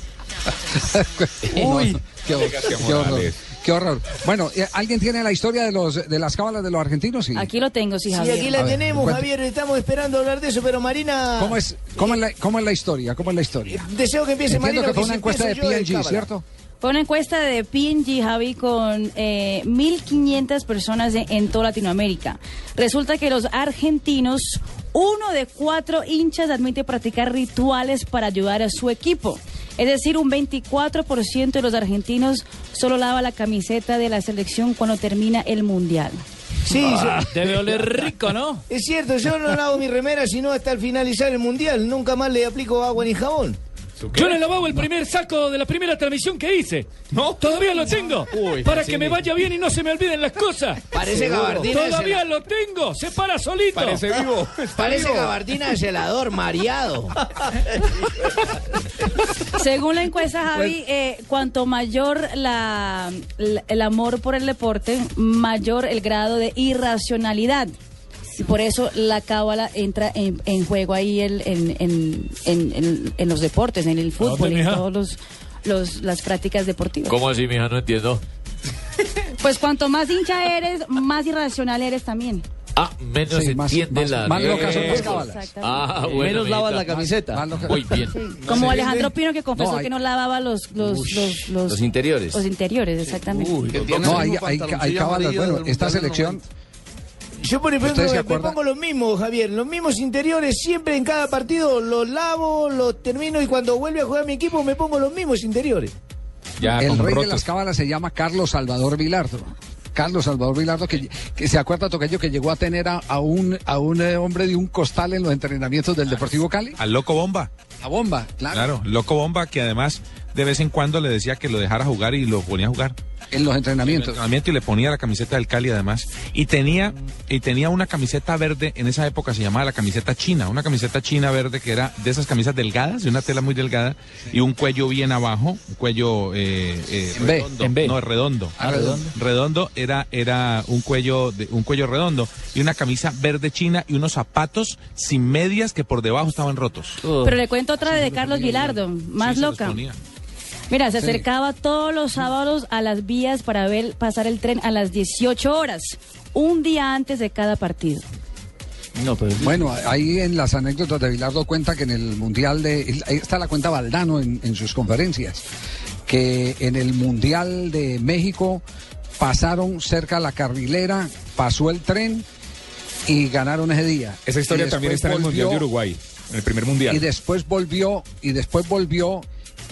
Uy, qué, qué qué horror. Qué horror. Bueno, eh, ¿alguien tiene la historia de los de las cábalas de los argentinos? Sí. Aquí lo tengo, sí, Sí, Javier. aquí la ver, tenemos, cuenta. Javier. Estamos esperando hablar de eso, pero Marina. ¿Cómo es, cómo, es la, ¿Cómo es la historia? ¿Cómo es la historia? Deseo que empiece Entiendo Marina. que fue una encuesta de cábala. ¿cierto? Fue una encuesta de P&G, Javi, con eh, 1.500 personas de- en toda Latinoamérica. Resulta que los argentinos, uno de cuatro hinchas admite practicar rituales para ayudar a su equipo. Es decir, un 24% de los argentinos solo lava la camiseta de la selección cuando termina el Mundial. Sí, Ah, sí. debe oler rico, ¿no? Es cierto, yo no lavo mi remera sino hasta el finalizar el mundial. Nunca más le aplico agua ni jabón. Yo le lavaba el primer saco de la primera transmisión que hice. ¿No? Todavía lo tengo. para que me vaya bien y no se me olviden las cosas. Parece gabardina Todavía lo tengo. Se para solito. Parece vivo. Parece gabardina de celador, mareado. Según la encuesta, Javi, eh, cuanto mayor la, la- el amor por el deporte, mayor el grado de irracionalidad. Y por eso la cábala entra en, en juego ahí el- en, en- en- en- en los deportes, en el fútbol, en todas los, los- las prácticas deportivas. ¿Cómo así, mija? No entiendo. Pues cuanto más hincha eres, más irracional eres también. Ah, menos Sí, entiende más- la... más locas son las cábalas. Ah, bueno, Menos lavas la camiseta. Muy bien. Como. Alejandro Pino que confesó No, hay- que no lavaba los los, los, los, Los interiores. los interiores, exactamente. No, hay, hay, hay cábalas. Bueno, esta selección, Yo, por ejemplo, ¿Ustedes se me pongo lo mismo, Javier. Los mismos interiores siempre en cada partido los lavo, los termino y cuando vuelve a jugar mi equipo me pongo los mismos interiores. Ya, el rey de las cábalas se llama Carlos Salvador Vilardo. Carlos Salvador Vilardo, que, que se acuerda, Tocayo, que llegó a tener a, a un, a un eh, hombre de un costal en los entrenamientos del Deportivo Cali. Al loco bomba. La bomba, claro. Claro, loco bomba que además de vez en cuando le decía que lo dejara jugar y lo ponía a jugar. En los entrenamientos. entrenamiento y le ponía la camiseta del Cali además. Y tenía, y tenía una camiseta verde, en esa época se llamaba la camiseta china, una camiseta china verde que era de esas camisas delgadas, de una tela muy delgada, y un cuello bien abajo, un cuello eh, eh, En B, redondo. en B. No, redondo. Ah, redondo. Redondo era, era un cuello, de, un cuello redondo, y una camisa verde china y unos zapatos sin medias que por debajo estaban rotos. Pero le cuento otra de Carlos Vilardo, más Sí, loca. Mira, se Sí. acercaba todos los sábados a las vías para ver pasar el tren a las 18 horas, un día antes de cada partido. No, pero... Bueno, ahí en las anécdotas de Vilardo cuenta que en el Mundial de... Ahí está la cuenta Valdano en, en sus conferencias, que en el Mundial de México pasaron cerca la carrilera, pasó el tren y ganaron ese día. Esa historia también está en el Mundial de Uruguay, en el primer Mundial. Y después volvió, y después volvió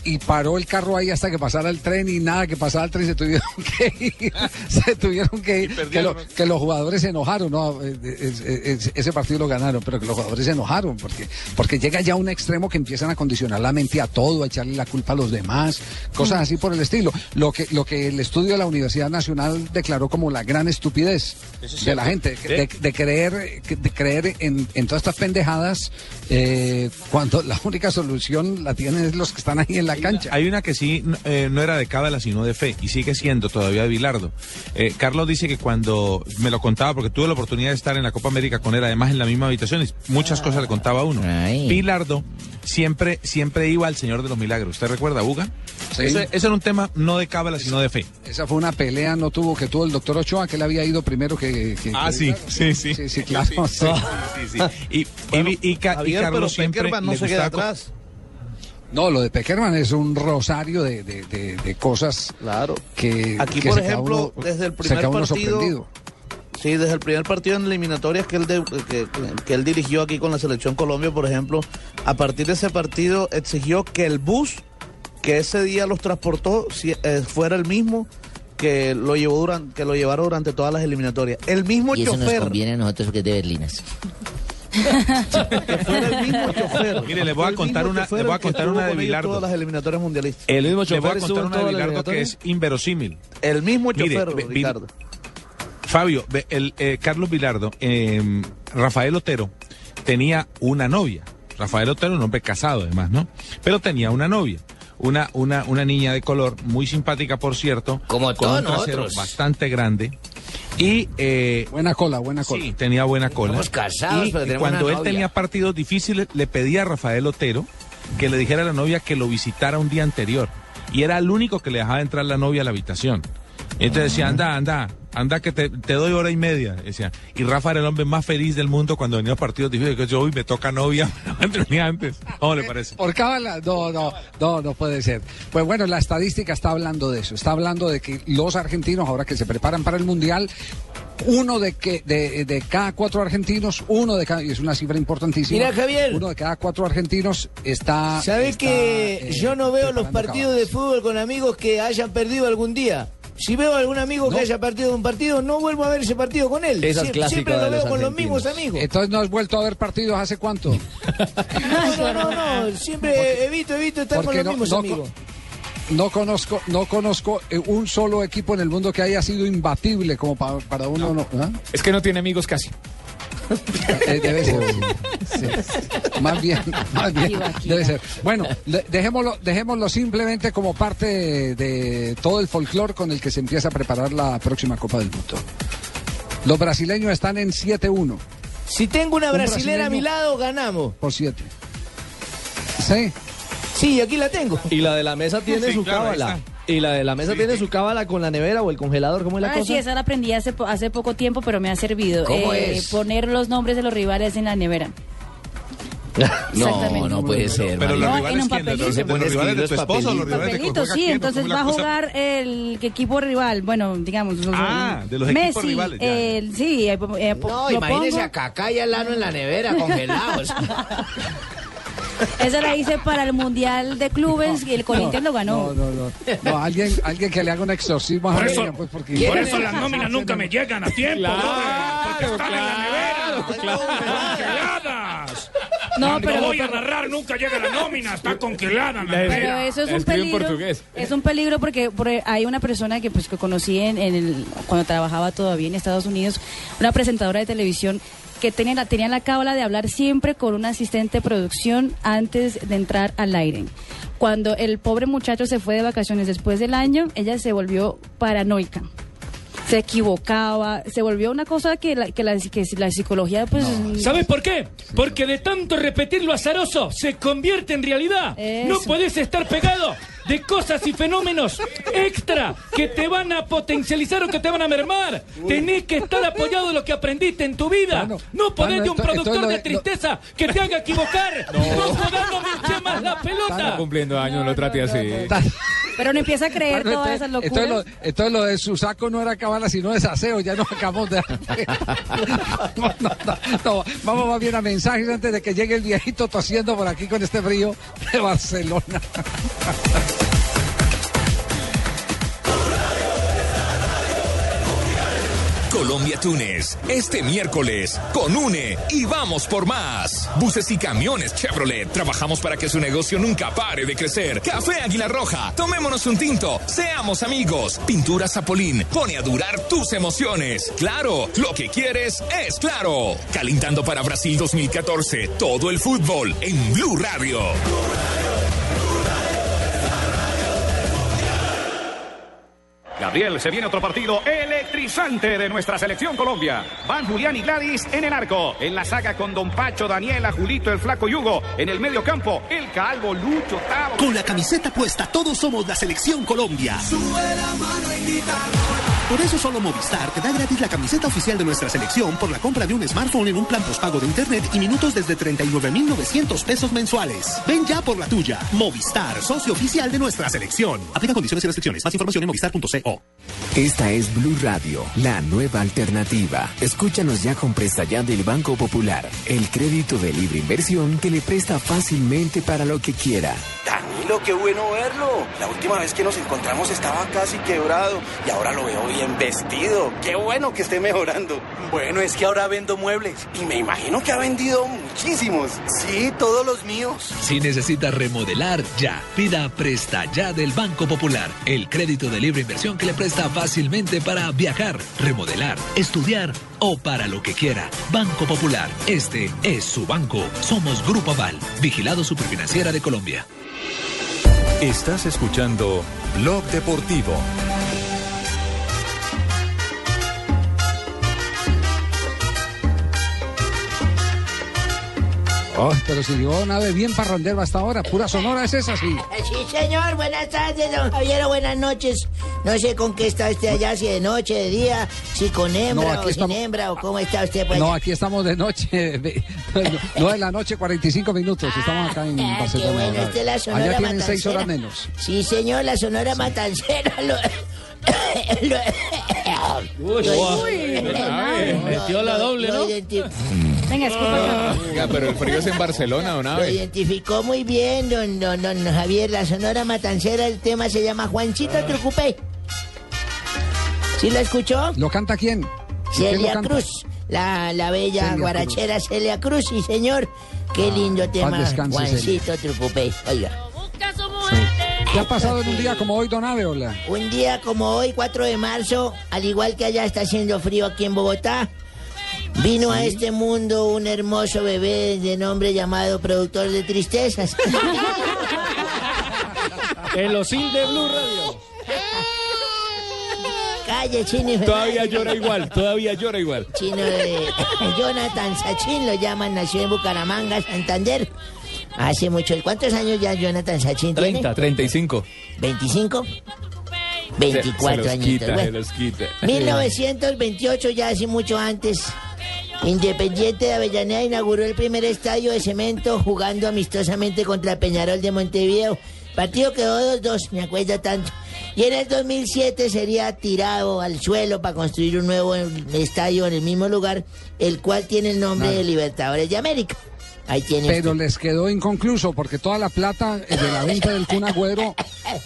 y paró el carro ahí hasta que pasara el tren y nada que pasara el tren se tuvieron que ir, se tuvieron que ir, que, lo- que los jugadores se enojaron, no, Eh, eh, eh, ese partido lo ganaron, pero que los jugadores se enojaron porque porque llega ya un extremo que empiezan a condicionar la mente a todo, a echarle la culpa a los demás, cosas así por el estilo. Lo que lo que el estudio de la Universidad Nacional declaró como la gran estupidez es de la gente, de, de creer de creer en, en todas estas pendejadas eh, cuando la única solución la tienen los que están ahí en la cancha. Hay una que sí eh, no era de cábala, sino de fe, y sigue siendo todavía de Bilardo. Eh, Carlos dice que cuando me lo contaba, porque tuve la oportunidad de estar en la Copa América con él, además en la misma habitación, y muchas cosas le contaba a uno. Bilardo siempre, siempre iba al Señor de los Milagros. ¿Usted recuerda, Buga? Sí. Ese, ese era un tema no de cábala, sino de fe. Esa fue una pelea, no tuvo que tuvo el doctor Ochoa, que él había ido primero que. que- Ah, que- sí, sí, sí. Sí, sí, claro. Sí, sí. Y, y- y Ca- y Javier, Carlos pero siempre no le se queda atrás. No, lo de Peckerman es un rosario de, de- de- de cosas Claro. que. Aquí, que por ejemplo, uno- desde el primer partido. Sí, desde el primer partido en eliminatorias que él, de- que, que él dirigió aquí con la selección Colombia, por ejemplo, a partir de ese partido exigió que el bus que ese día los transportó si- eh, fuera el mismo que lo llevó durante, que lo llevara durante todas las eliminatorias. El mismo Y eso nos chofer. conviene a nosotros porque es de Berlinas. Que fuera el mismo chofer. Mire, le voy a contar una- chofer le voy a contar una de con Bilardo. Todas las eliminatorias mundialistas. El mismo Le voy a contar una de Bilardo que es inverosímil. El mismo Mire, chofer, vi- Ricardo. Fabio, el, eh, Carlos Vilardo, eh, Rafael Otero tenía una novia. Rafael Otero, un hombre casado además, ¿no? Pero tenía una novia. Una, una, una niña de color, muy simpática, por cierto. Como con todos un trasero nosotros. bastante grande. Y. eh, buena cola, buena cola. Sí, tenía buena cola. Somos casados, y, pero tenemos cuando una él novia. tenía partidos difíciles, le pedía a Rafael Otero que le dijera a la novia que lo visitara un día anterior. Y era el único que le dejaba entrar la novia a la habitación. Entonces decía, anda, anda, anda que te, te doy hora y media. Decía. Y Rafa era el hombre más feliz del mundo cuando venía a partidos difíciles. Que yo, uy, me toca novia. venía antes. ¿Cómo le parece? Por cábala, no, no, no, no puede ser. Pues bueno, la estadística está hablando de eso. Está hablando de que los argentinos, ahora que se preparan para el Mundial, uno de, que, de, de cada cuatro argentinos, uno de cada, y es una cifra importantísima. Mira, Javier. Uno de cada cuatro argentinos está. ¿Sabes que eh, yo no veo los partidos de fútbol con amigos que hayan perdido algún día? Si veo algún amigo que haya perdido un partido, no vuelvo a ver ese partido con él. Esa es Sie- siempre lo los veo con los mismos amigos. Entonces no has vuelto a ver partidos hace cuánto? No, no, no, no. Siempre evito, evito estar con los no, mismos no amigos. co- no conozco, no conozco eh, un solo equipo en el mundo que haya sido imbatible como pa- para uno. No, ¿ah? Es que no tiene amigos casi. Eh, debe ser. sí. Más bien, más bien, debe ser. Bueno, de- dejémoslo, dejémoslo simplemente como parte de, todo el folclore con el que se empieza a preparar la próxima Copa del Mundo. Los brasileños están en 7-1 Si tengo una Un brasilera a mi lado, ganamos. por 7. Sí. Sí, aquí la tengo. Y la de la mesa tiene Sí, su claro, cábala. Y la de la mesa tiene su cábala con la nevera o el congelador, ¿cómo es la Ah, cosa? sí, esa la aprendí hace, po- hace poco tiempo, pero me ha servido. ¿Cómo Eh, es? Poner los nombres de los rivales en la nevera. No, no puede ser. Pero los No, rivales en un los, papelito. de los rivales de tu esposo, o los rivales Papelito, sí, quién, entonces ¿cómo es va a jugar el equipo rival, bueno, digamos. los- Ah, de los Messi, equipos rivales, ya. el- sí, eh, No, imagínese pongo. a Kaká y a Lano en la nevera, congelados. Esa la hice para el Mundial de Clubes y el Corinthians lo ganó. No, no, no. No, alguien, alguien que le haga un exorcismo a Por Javier, eso, pues, porque- por eso las nóminas nunca me llegan a tiempo, porque están en la nevera, congeladas. No, Cuando pero- voy a narrar nunca llega la nómina, está congelada la Pero eso es un peligro. Es un peligro porque por- hay una persona que pues que conocí en, en el, cuando trabajaba todavía en Estados Unidos, una presentadora de televisión que tenía la, tenía la cábala de hablar siempre con un asistente de producción antes de entrar al aire. Cuando el pobre muchacho se fue de vacaciones después del año, ella se volvió paranoica. Se equivocaba, se volvió una cosa que la, que la, que la psicología pues... ¿Sabes por qué? Porque de tanto repetir lo azaroso se convierte en realidad. No puedes estar pegado de cosas y fenómenos extra que te van a potencializar o que te van a mermar. Tenés que estar apoyado de lo que aprendiste en tu vida. No de un esto- productor esto es de tristeza que te haga equivocar. No, podés no me hinche más la pelota. Está cumpliendo años, no lo trate así. Pero no empieza a creer todas entonces- esas locuras. Entonces lo, entonces lo de su saco no era cabana, sino desaseo. Ya nos acabamos de. no, no, no, no. Vamos más bien a mensajes antes de que llegue el viejito tosiendo por aquí con este frío de Barcelona. Colombia-Túnez, este miércoles, con UNE y vamos por más. Buses y camiones Chevrolet, trabajamos para que su negocio nunca pare de crecer. Café Águila Roja, tomémonos un tinto, seamos amigos. Pintura Zapolín, pone a durar tus emociones. Claro, lo que quieres es claro. Calentando para Brasil 2014, todo el fútbol en Blue Radio. Gabriel, se viene otro partido electrizante de nuestra selección Colombia. Van Julián y Gladys en el arco. En la saga con Don Pacho, Daniela, Julito, el Flaco Yugo. En el medio campo, el Calvo, Lucho, Tavo. Con la camiseta puesta, todos somos la selección Colombia. Por eso solo Movistar te da gratis la camiseta oficial de nuestra selección por la compra de un smartphone en un plan postpago de internet y minutos desde 39.900 pesos mensuales. Ven ya por la tuya. Movistar, socio oficial de nuestra selección. Aplica condiciones y restricciones. Más información en movistar.co. Esta es Blue Radio, la nueva alternativa. Escúchanos ya con presta ya del Banco Popular, el crédito de libre inversión que le presta fácilmente para lo que quiera. Danilo, qué bueno verlo. La última vez que nos encontramos estaba casi quebrado y ahora lo veo bien vestido. Qué bueno que esté mejorando. Bueno, es que ahora vendo muebles y me imagino que ha vendido muchísimos. Sí, todos los míos. Si necesita remodelar, ya. Pida Presta Ya del Banco Popular. El crédito de libre inversión que le presta fácilmente para viajar, remodelar, estudiar o para lo que quiera. Banco Popular. Este es su banco. Somos Grupo Aval, vigilado superfinanciera de Colombia. Estás escuchando Blog Deportivo. Oh, pero si llegó nave bien parrandero hasta ahora, pura sonora es esa, sí. Sí, señor, buenas tardes, don Javier, buenas noches. No sé con qué está usted allá, si de noche, de día, si con hembra No, o sin hembra, o cómo está usted pues. No, aquí estamos de noche, de- no de la noche 45 minutos, estamos acá en Ah, Barcelona. qué bueno, es la Sonora Allá tienen seis Matancera. horas menos. Sí, señor, la sonora matancera lo... lo- Uy, uy, metió la lo- doble, lo ¿no? Venga, escucha. Oiga, pero el frío es en Barcelona, don Lo Abe. identificó muy bien, don, don, don Javier, la sonora matancera, el tema se llama Juanchito Trucupé. ¿Sí lo escuchó? ¿Lo canta quién? ¿Quién lo Celia canta? Cruz, la, la bella Celia guarachera Celia Cruz, sí señor. Qué lindo tema, descanse, Juancito Trucupé. Oiga. ¿Qué ha pasado en un día como hoy, Don Ave, hola? Un día como hoy, 4 de marzo, al igual que allá está haciendo frío aquí en Bogotá, vino a este mundo un hermoso bebé de nombre llamado Productor de Tristezas. El osil de Blue Radio. Calle, Chino y Todavía llora igual, todavía llora igual. Chino de Jonathan Sachin, lo llaman, nació en Bucaramanga, Santander. Hace mucho. ¿Cuántos años ya Jonathan Sachin tiene? 30, 35. ¿25? Se- 24 se los añitos. quita, se Bueno. los quita. 1928, ya hace mucho antes, Independiente de Avellaneda inauguró el primer estadio de cemento jugando amistosamente contra Peñarol de Montevideo. Partido quedó 2-2, me acuerdo tanto. Y en el 2007 sería tirado al suelo para construir un nuevo estadio en el mismo lugar, el cual tiene el nombre de Libertadores de América. Ahí tiene Pero usted. les quedó inconcluso porque toda la plata eh, de la venta del Kun Agüero,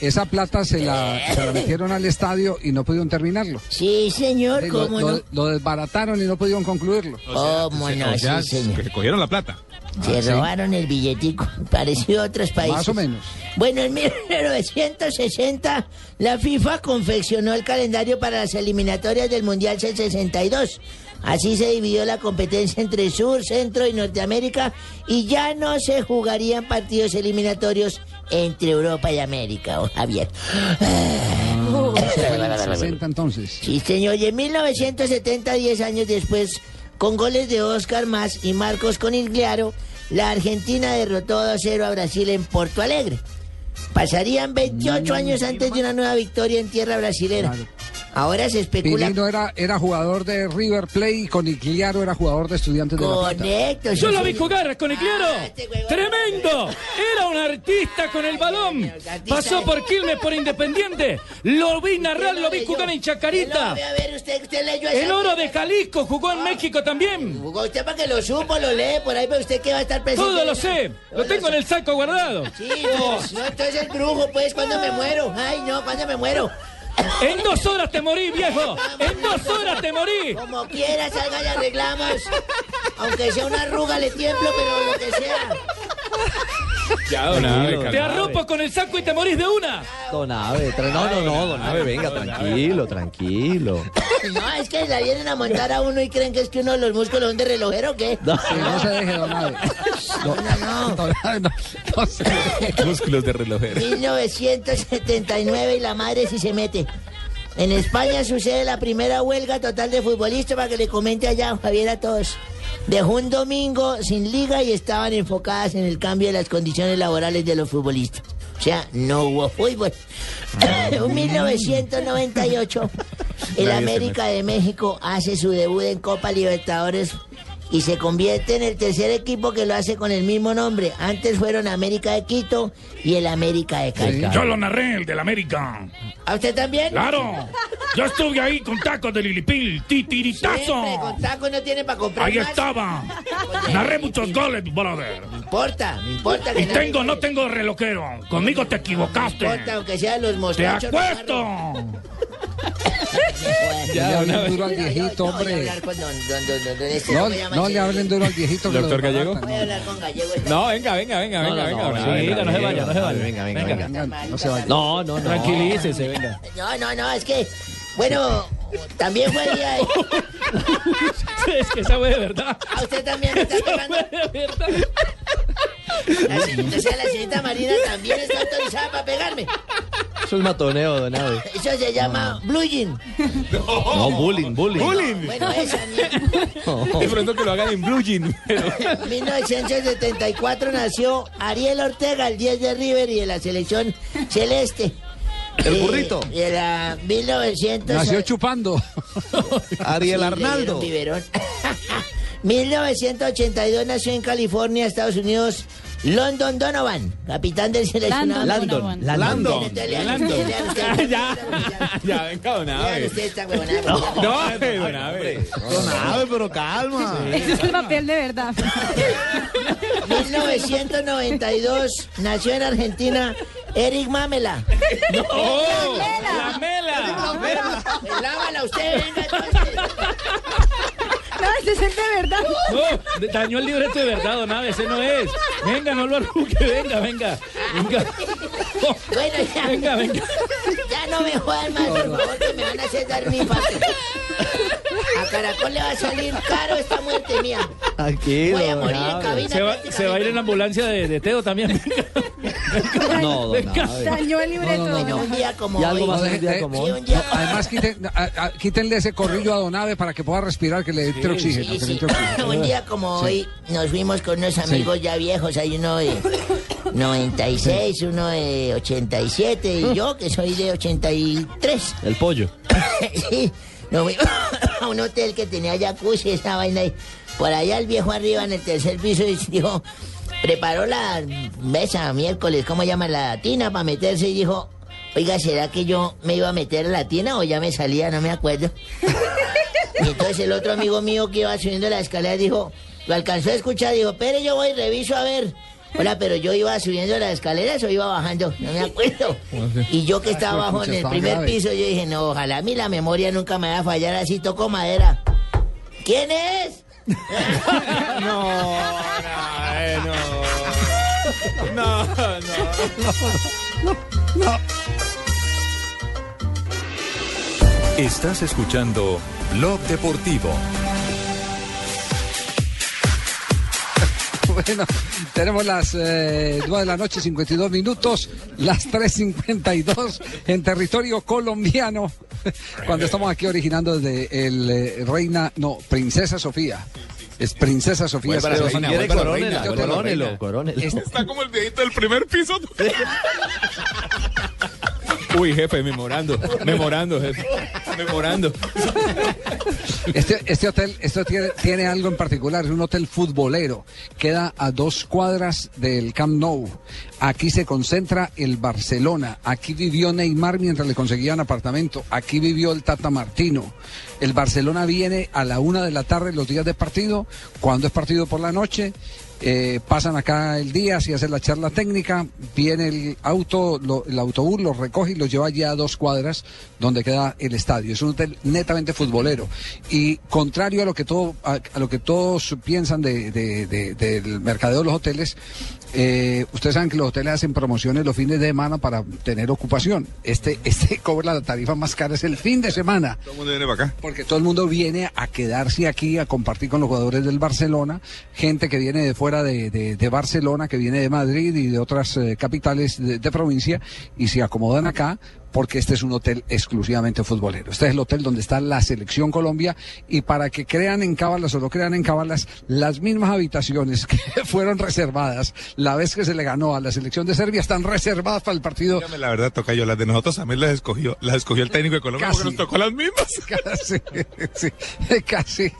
esa plata se la, se la metieron al estadio y no pudieron terminarlo. Sí, señor, Lo, cómo lo- no. lo desbarataron y no pudieron concluirlo. ¿Cómo no? O sea, Sí, señor. que cogieron la plata. Se Ah, sí. robaron el billetico, parecido a otros países. Más o menos. Bueno, en 1960 la FIFA confeccionó el calendario para las eliminatorias del Mundial 62. Así se dividió la competencia entre Sur, Centro y Norteamérica y ya no se jugarían partidos eliminatorios entre Europa y América, oh, Javier. Eso fue en el 60 entonces. Sí, señor. Y en 1970, 10 años después, con goles de Oscar Más y Marcos Conigliaro, la Argentina derrotó 2-0 a Brasil en Porto Alegre. Pasarían 28 años antes de una nueva victoria en tierra brasilera. Ahora se especula. Pirino era, era jugador de River Plate y Conigliaro era jugador de Estudiantes de La Plata. Correcto. Yo lo vi jugar con el claro. ¡Tremendo! Era un artista con el balón. Pasó por Quilmes, por Independiente. Lo vi narrar, lo vi jugar en Chacarita. El oro de Jalisco jugó en México también. Jugó usted para que lo supo, lo lee, por ahí ve usted que va a estar presente. Todo lo sé. Lo tengo en el saco guardado. Sí, no, no, entonces el brujo, pues, cuando me muero. Ay, no, cuando me muero. En dos horas te morí, viejo. En dos horas te morí. Como quiera, salga y arreglamos. Aunque sea una arruga, le tiemblo, pero lo que sea. Ya, don Abe, Te arropo con el saco y te morís de una. Don Abe, tra- no, no, no, don Abe, venga, tranquilo, tranquilo. No, es que la vienen a montar a uno y creen que es que uno de los músculos son de relojero, ¿o qué? No, sí, no se deje, don Abe. No, no, no. Músculos de relojero. 1979 y la madre si se mete. En España sucede la primera huelga total de futbolistas para que le comente allá, Javier, a todos. Dejó un domingo sin liga y estaban enfocadas en el cambio de las condiciones laborales de los futbolistas. O sea, no hubo fútbol. En 1998, el América de México hace su debut en Copa Libertadores y se convierte en el tercer equipo que lo hace con el mismo nombre. Antes fueron América de Quito y el América de Cali. Yo lo narré, el del América. ¿A usted también? Claro. Yo estuve ahí con tacos de Lilipil, titiritazo. Siempre, con tacos no tiene para comprar Ahí más. estaba. Narré muchos goles, brother. No importa, no importa que Y tengo, no tengo relojero. Conmigo te No equivocaste. importa, aunque sean los Te apuesto. Ya, no hablen duro al viejito, hombre. No, le hablen duro al viejito. Doctor Gallego. desbaratan. Voy a hablar con Gallego. esta- No, venga, venga, venga, venga, venga. no, venga, venga, venga, no se vaya, no se vaya. Venga, venga, venga. Venga, no se vaya. No, no, no. Tranquilícese, venga. No, no, no, es que, bueno, también fue día de... Es que esa fue de verdad. ¿A usted también me está pegando? De verdad. La señorita, o sea, la señorita Marina también está autorizada para pegarme. Eso es matoneo, don Abe. Eso se llama bluing. No, bullying, bullying. Bueno, esa ni- De pronto que lo hagan en pero- En 1974 nació Ariel Ortega, el 10 de River y de la selección celeste. El Eh, burrito. Y era 1900. Nació chupando. Ariel Sí, Arnaldo. dieron biberón. 1982 nació en California, Estados Unidos, London Donovan, capitán del seleccionado. Landon Landon. Ya, ya, venga, don Lean Abe. ustedes esta huevonada. No, Abe, don Abe. Don Abe, pero calma. Ese es el papel de verdad. 1992 nació en Argentina Eric Mamela. ¡Oh! ¡La mela! Pues lávala usted, venga. No, ese es el de verdad. No, dañó el libreto de verdad, don Abe, ese no es. Venga, no lo arrugue, venga, venga. Venga. Bueno, ya, Venga, venga. ya no me jodan más, por favor, que me van a hacer dar mi infarto. A Caracol le va a salir caro esta muerte mía. Tranquilo, Voy a morir en cabina. Se va, se va a ir en la ambulancia de, de Teo también. No, don. Dañó el libreto. Bueno, un día como algo hoy. más un día como. Además, quiten- a- a- quítenle ese corrillo a Don Abe para que pueda respirar, que le entre oxígeno. Sí, sí. Un día como Sí. hoy nos fuimos con unos amigos ya viejos, hay uno de 96, uno de 87 y yo que soy de 83. El pollo. sí, nos fuimos a un hotel que tenía jacuzzi, esa vaina y por allá el viejo arriba en el tercer piso y dijo, preparó la mesa miércoles, ¿cómo llama? La tina para meterse y dijo, oiga, ¿será que yo me iba a meter a la tina o ya me salía? No me acuerdo. Y entonces el otro amigo mío que iba subiendo la escalera dijo, lo alcanzó a escuchar, dijo, pero yo voy, reviso a ver. Hola, pero yo iba subiendo las escaleras o iba bajando, no me acuerdo. Y yo que estaba abajo en el primer piso, yo dije, no, ojalá a mí la memoria nunca me va a fallar, así toco madera. ¿Quién es? No, Abe, no. No, no. Estás escuchando Blog Deportivo. Bueno, tenemos las eh, 9 de la noche, 52 minutos, las 3.52 en territorio colombiano, cuando estamos aquí originando desde el eh, Reina, no, Princesa Sofía. Es Princesa Sofía. Vuelva la Pero reina, si quiere, vuelva la corónela, reina, yo te vuelva la lo- Corónelo, reina. corónelo. Está como el viejito del primer piso. Uy, jefe, memorando. Memorando, jefe. Memorando. Este, este hotel esto tiene algo en particular, es un hotel futbolero. Queda a dos cuadras del Camp Nou. Aquí se concentra el Barcelona. Aquí vivió Neymar mientras le conseguían apartamento. Aquí vivió el Tata Martino. El Barcelona viene a la una de la tarde los días de partido. Cuando es partido por la noche, eh, pasan acá el día, si hacen la charla técnica, viene el auto, el autobús los recoge y los lleva ya a dos cuadras donde queda el estadio. Es un hotel netamente futbolero. Y contrario a lo que todo, a, lo que todos piensan de, de- de- del mercadeo de los hoteles, eh, ustedes saben que los hoteles hacen promociones los fines de semana para tener ocupación. Este, este cobra la tarifa más cara es el fin de semana. Todo el mundo viene para acá. Porque todo el mundo viene a quedarse aquí, a compartir con los jugadores del Barcelona, gente que viene de fuera de, de- de Barcelona, que viene de Madrid y de otras eh, capitales de, de provincia y se acomodan acá porque este es un hotel exclusivamente futbolero. Este es el hotel donde está la selección Colombia y para que crean en cábalas o no crean en cábalas, las mismas habitaciones que fueron reservadas la vez que se le ganó a la selección de Serbia están reservadas para el partido. Dígame la verdad, Tocayo, las de nosotros también las escogió, las escogió el técnico de Colombia Casi. porque nos tocó las mismas. Casi, sí, casi.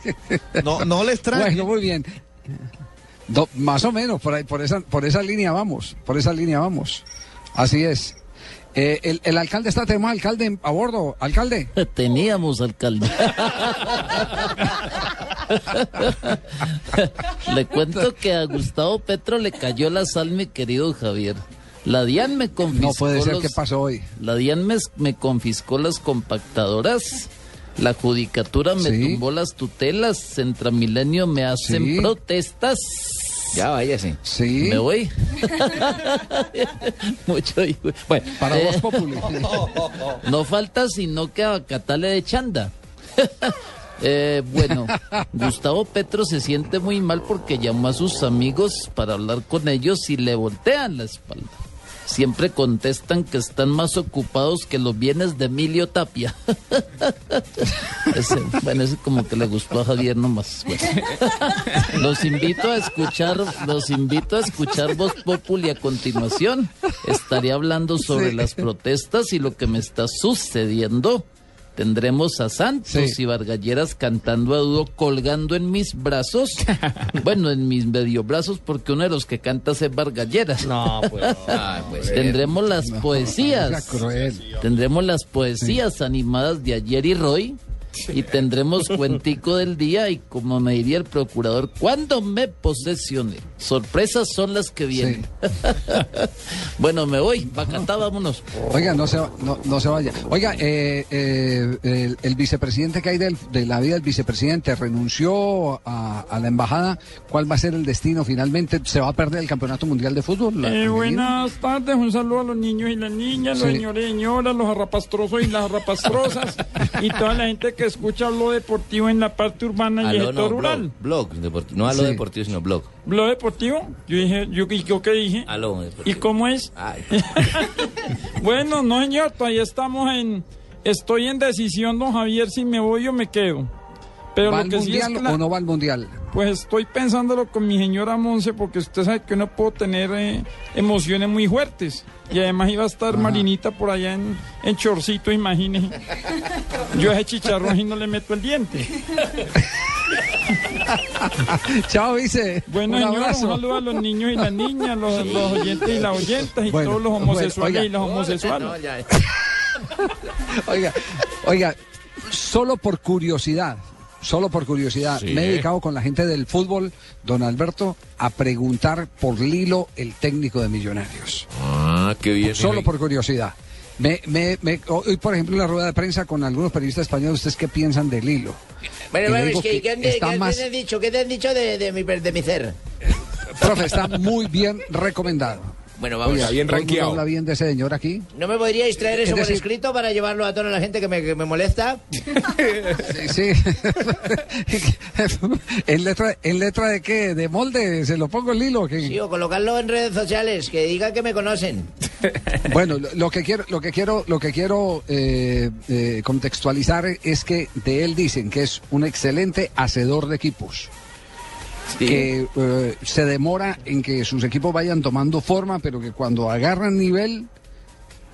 No, no le extrañe. Bueno, muy bien. No, más o menos, por ahí, por esa, por esa línea vamos, por esa línea vamos. Así es. Eh, el, el alcalde está tema, alcalde a bordo, alcalde. Teníamos alcalde. le cuento que a Gustavo Petro le cayó la sal, mi querido Javier. La DIAN me confiscó. No puede ser los- que pasó hoy. La DIAN me, me confiscó las compactadoras. La judicatura me Sí. tumbó las tutelas. Centramilenio me hacen Sí. protestas. Ya váyase. Sí. Me voy. Mucho. hijo. Bueno, Para eh, vos, no falta sino que acatale de chanda. Eh, bueno, Gustavo Petro se siente muy mal porque llamó a sus amigos para hablar con ellos y le voltean la espalda. Siempre contestan que están más ocupados que los bienes de Emilio Tapia. Ese, bueno, ese como que le gustó a Javier nomás. Bueno. Los invito a escuchar, los invito a escuchar Voz Populi a continuación. Estaré hablando sobre Sí. las protestas y lo que me está sucediendo. Tendremos a Santos Sí. y Vargalleras cantando a dúo colgando en mis brazos. bueno, en mis medio brazos porque uno de los que canta es Vargalleras. No, pues. Ay, pues. Tendremos las No, poesías. Tendremos las poesías animadas de ayer y Roy. Y tendremos cuentico del día y como me diría el procurador, cuando me posesione. Sorpresas son las que vienen. bueno, me voy. Bacatá, vámonos. Oiga, no se, va- no, no se vaya. Oiga, eh, eh, el, el vicepresidente que hay del- de la vida del vicepresidente renunció a, a la embajada. ¿Cuál va a ser el destino finalmente? ¿Se va a perder el Campeonato Mundial de Fútbol? La- Eh, buenas tardes, un saludo a los niños y las niñas, los Sí. señores y señoras, los arrapastrosos y las arrapastrosas y toda la gente que escucha lo deportivo en la parte urbana y el Aló, sector no, rural. blog, blog deportivo. No a lo Sí. deportivo, sino blog. ¿Lo deportivo? Yo dije, yo, ¿y yo qué dije? Aló, ¿Y cómo es? Ay. Bueno, no señor, todavía estamos en, estoy en decisión, don Javier, si me voy o me quedo. Pero ¿Va lo al que sí es Mundial que la- o no va al Mundial? Pues estoy pensándolo con mi señora Monse porque usted sabe que no puedo tener eh, emociones muy fuertes. Y además iba a estar Marinita por allá en, en Chorcito, imagínese. Yo a ese chicharrón y no le meto el diente. Chao, vice. Bueno, un señor, un saludo a los niños y las niñas, los, los oyentes y las oyentas y Bueno, todos los bueno, homosexuales oiga. y las homosexuales. Oiga, oiga, solo por curiosidad, solo por curiosidad, Sí. me he dedicado con la gente del fútbol, don Alberto, a preguntar por Lilo, el técnico de Millonarios. Ah, qué bien. Solo por curiosidad. Me, me, me- hoy, por ejemplo, en la rueda de prensa con algunos periodistas españoles, ¿ustedes qué piensan de Lilo? Bueno, bueno, es que, que ¿qué, han- está qué- qué más- te han dicho? ¿Qué te han dicho de, de mi, de mi ser? Profe, está muy bien recomendado. Bueno, vamos. Oiga, bien ¿todo el rankeado. habla bien de ese señor aquí? ¿No me podríais traer Es eso por escrito para llevarlo a toda la gente que me, que me molesta? Sí, sí. ¿En letra, ¿En letra de qué? ¿De molde? ¿Se lo pongo en Lilo? ¿Qué? Sí, o colocarlo en redes sociales, que digan que me conocen. Bueno, lo, lo que quiero, lo que quiero, lo que quiero eh, eh, contextualizar es que de él dicen que es un excelente hacedor de equipos. Que eh, se demora en que sus equipos vayan tomando forma, pero que cuando agarran nivel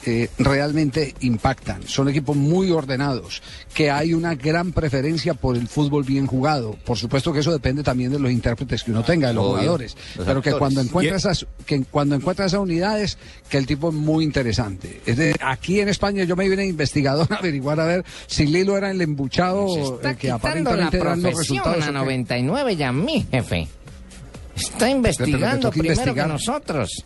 eh, realmente impactan. Son equipos muy ordenados, que hay una gran preferencia por el fútbol bien jugado. Por supuesto que eso depende también de los intérpretes que uno tenga, de los Obvio, jugadores. los Pero que cuando encuentra esas, que cuando encuentra esas unidades, que el tipo es muy interesante. Es de- aquí en España yo me vine investigador a averiguar a ver si Lilo era el embuchado eh, que Quitando la aparentemente dan los resultados. a ¿o qué? 99 y a mí, jefe. Está investigando primero investigar. que nosotros.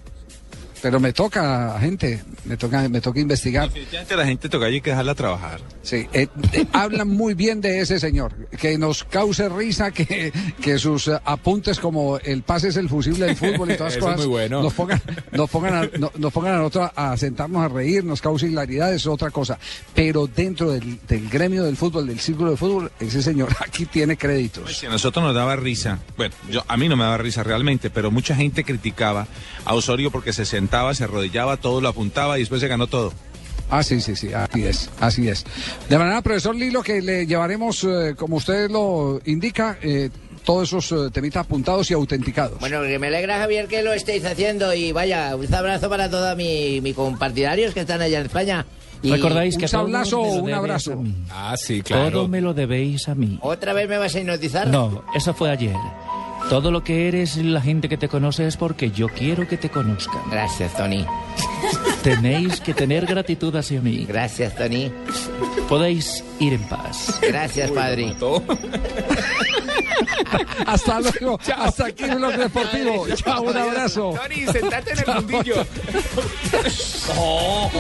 Pero me toca, gente, me toca, me toca investigar. Definitivamente la gente toca hay que dejarla trabajar. Sí, eh, eh, hablan muy bien de ese señor, que nos cause risa que, que sus apuntes como el pase es el fusible del fútbol y todas es cosas bueno. nos pongan, nos pongan, a, no- nos pongan a nosotros a sentarnos a reír, nos cause hilaridad, es otra cosa. Pero dentro del, del gremio del fútbol, del círculo de fútbol, ese señor aquí tiene créditos. Si a nosotros nos daba risa, bueno, yo a mí no me daba risa realmente, pero mucha gente criticaba a Osorio porque se sentaba, se arrodillaba, todo lo apuntaba y después se ganó todo. Ah, sí, sí, sí, así es, así es. De manera, profesor Lilo, que le llevaremos, eh, como usted lo indica, eh, todos esos eh, temitas apuntados y autenticados. Bueno, que me alegra, Javier, que lo estéis haciendo y vaya, un abrazo para todos mis mi compartidarios que están allá en España. Y Recordáis que un todo sablazo o un abrazo. Ah, sí, Todo me lo debéis a mí. ¿Otra vez me vas a hipnotizar? No, eso fue ayer. Todo lo que eres y la gente que te conoce es porque yo quiero que te conozcan. Gracias, Tony. Tenéis que tener gratitud hacia mí. Gracias, Tony. Podéis ir en paz. Gracias, padre. Hasta luego. Hasta aquí blog deportivo. Chao, un abrazo. Tony, sentate en el Chao. fundillo. Oh.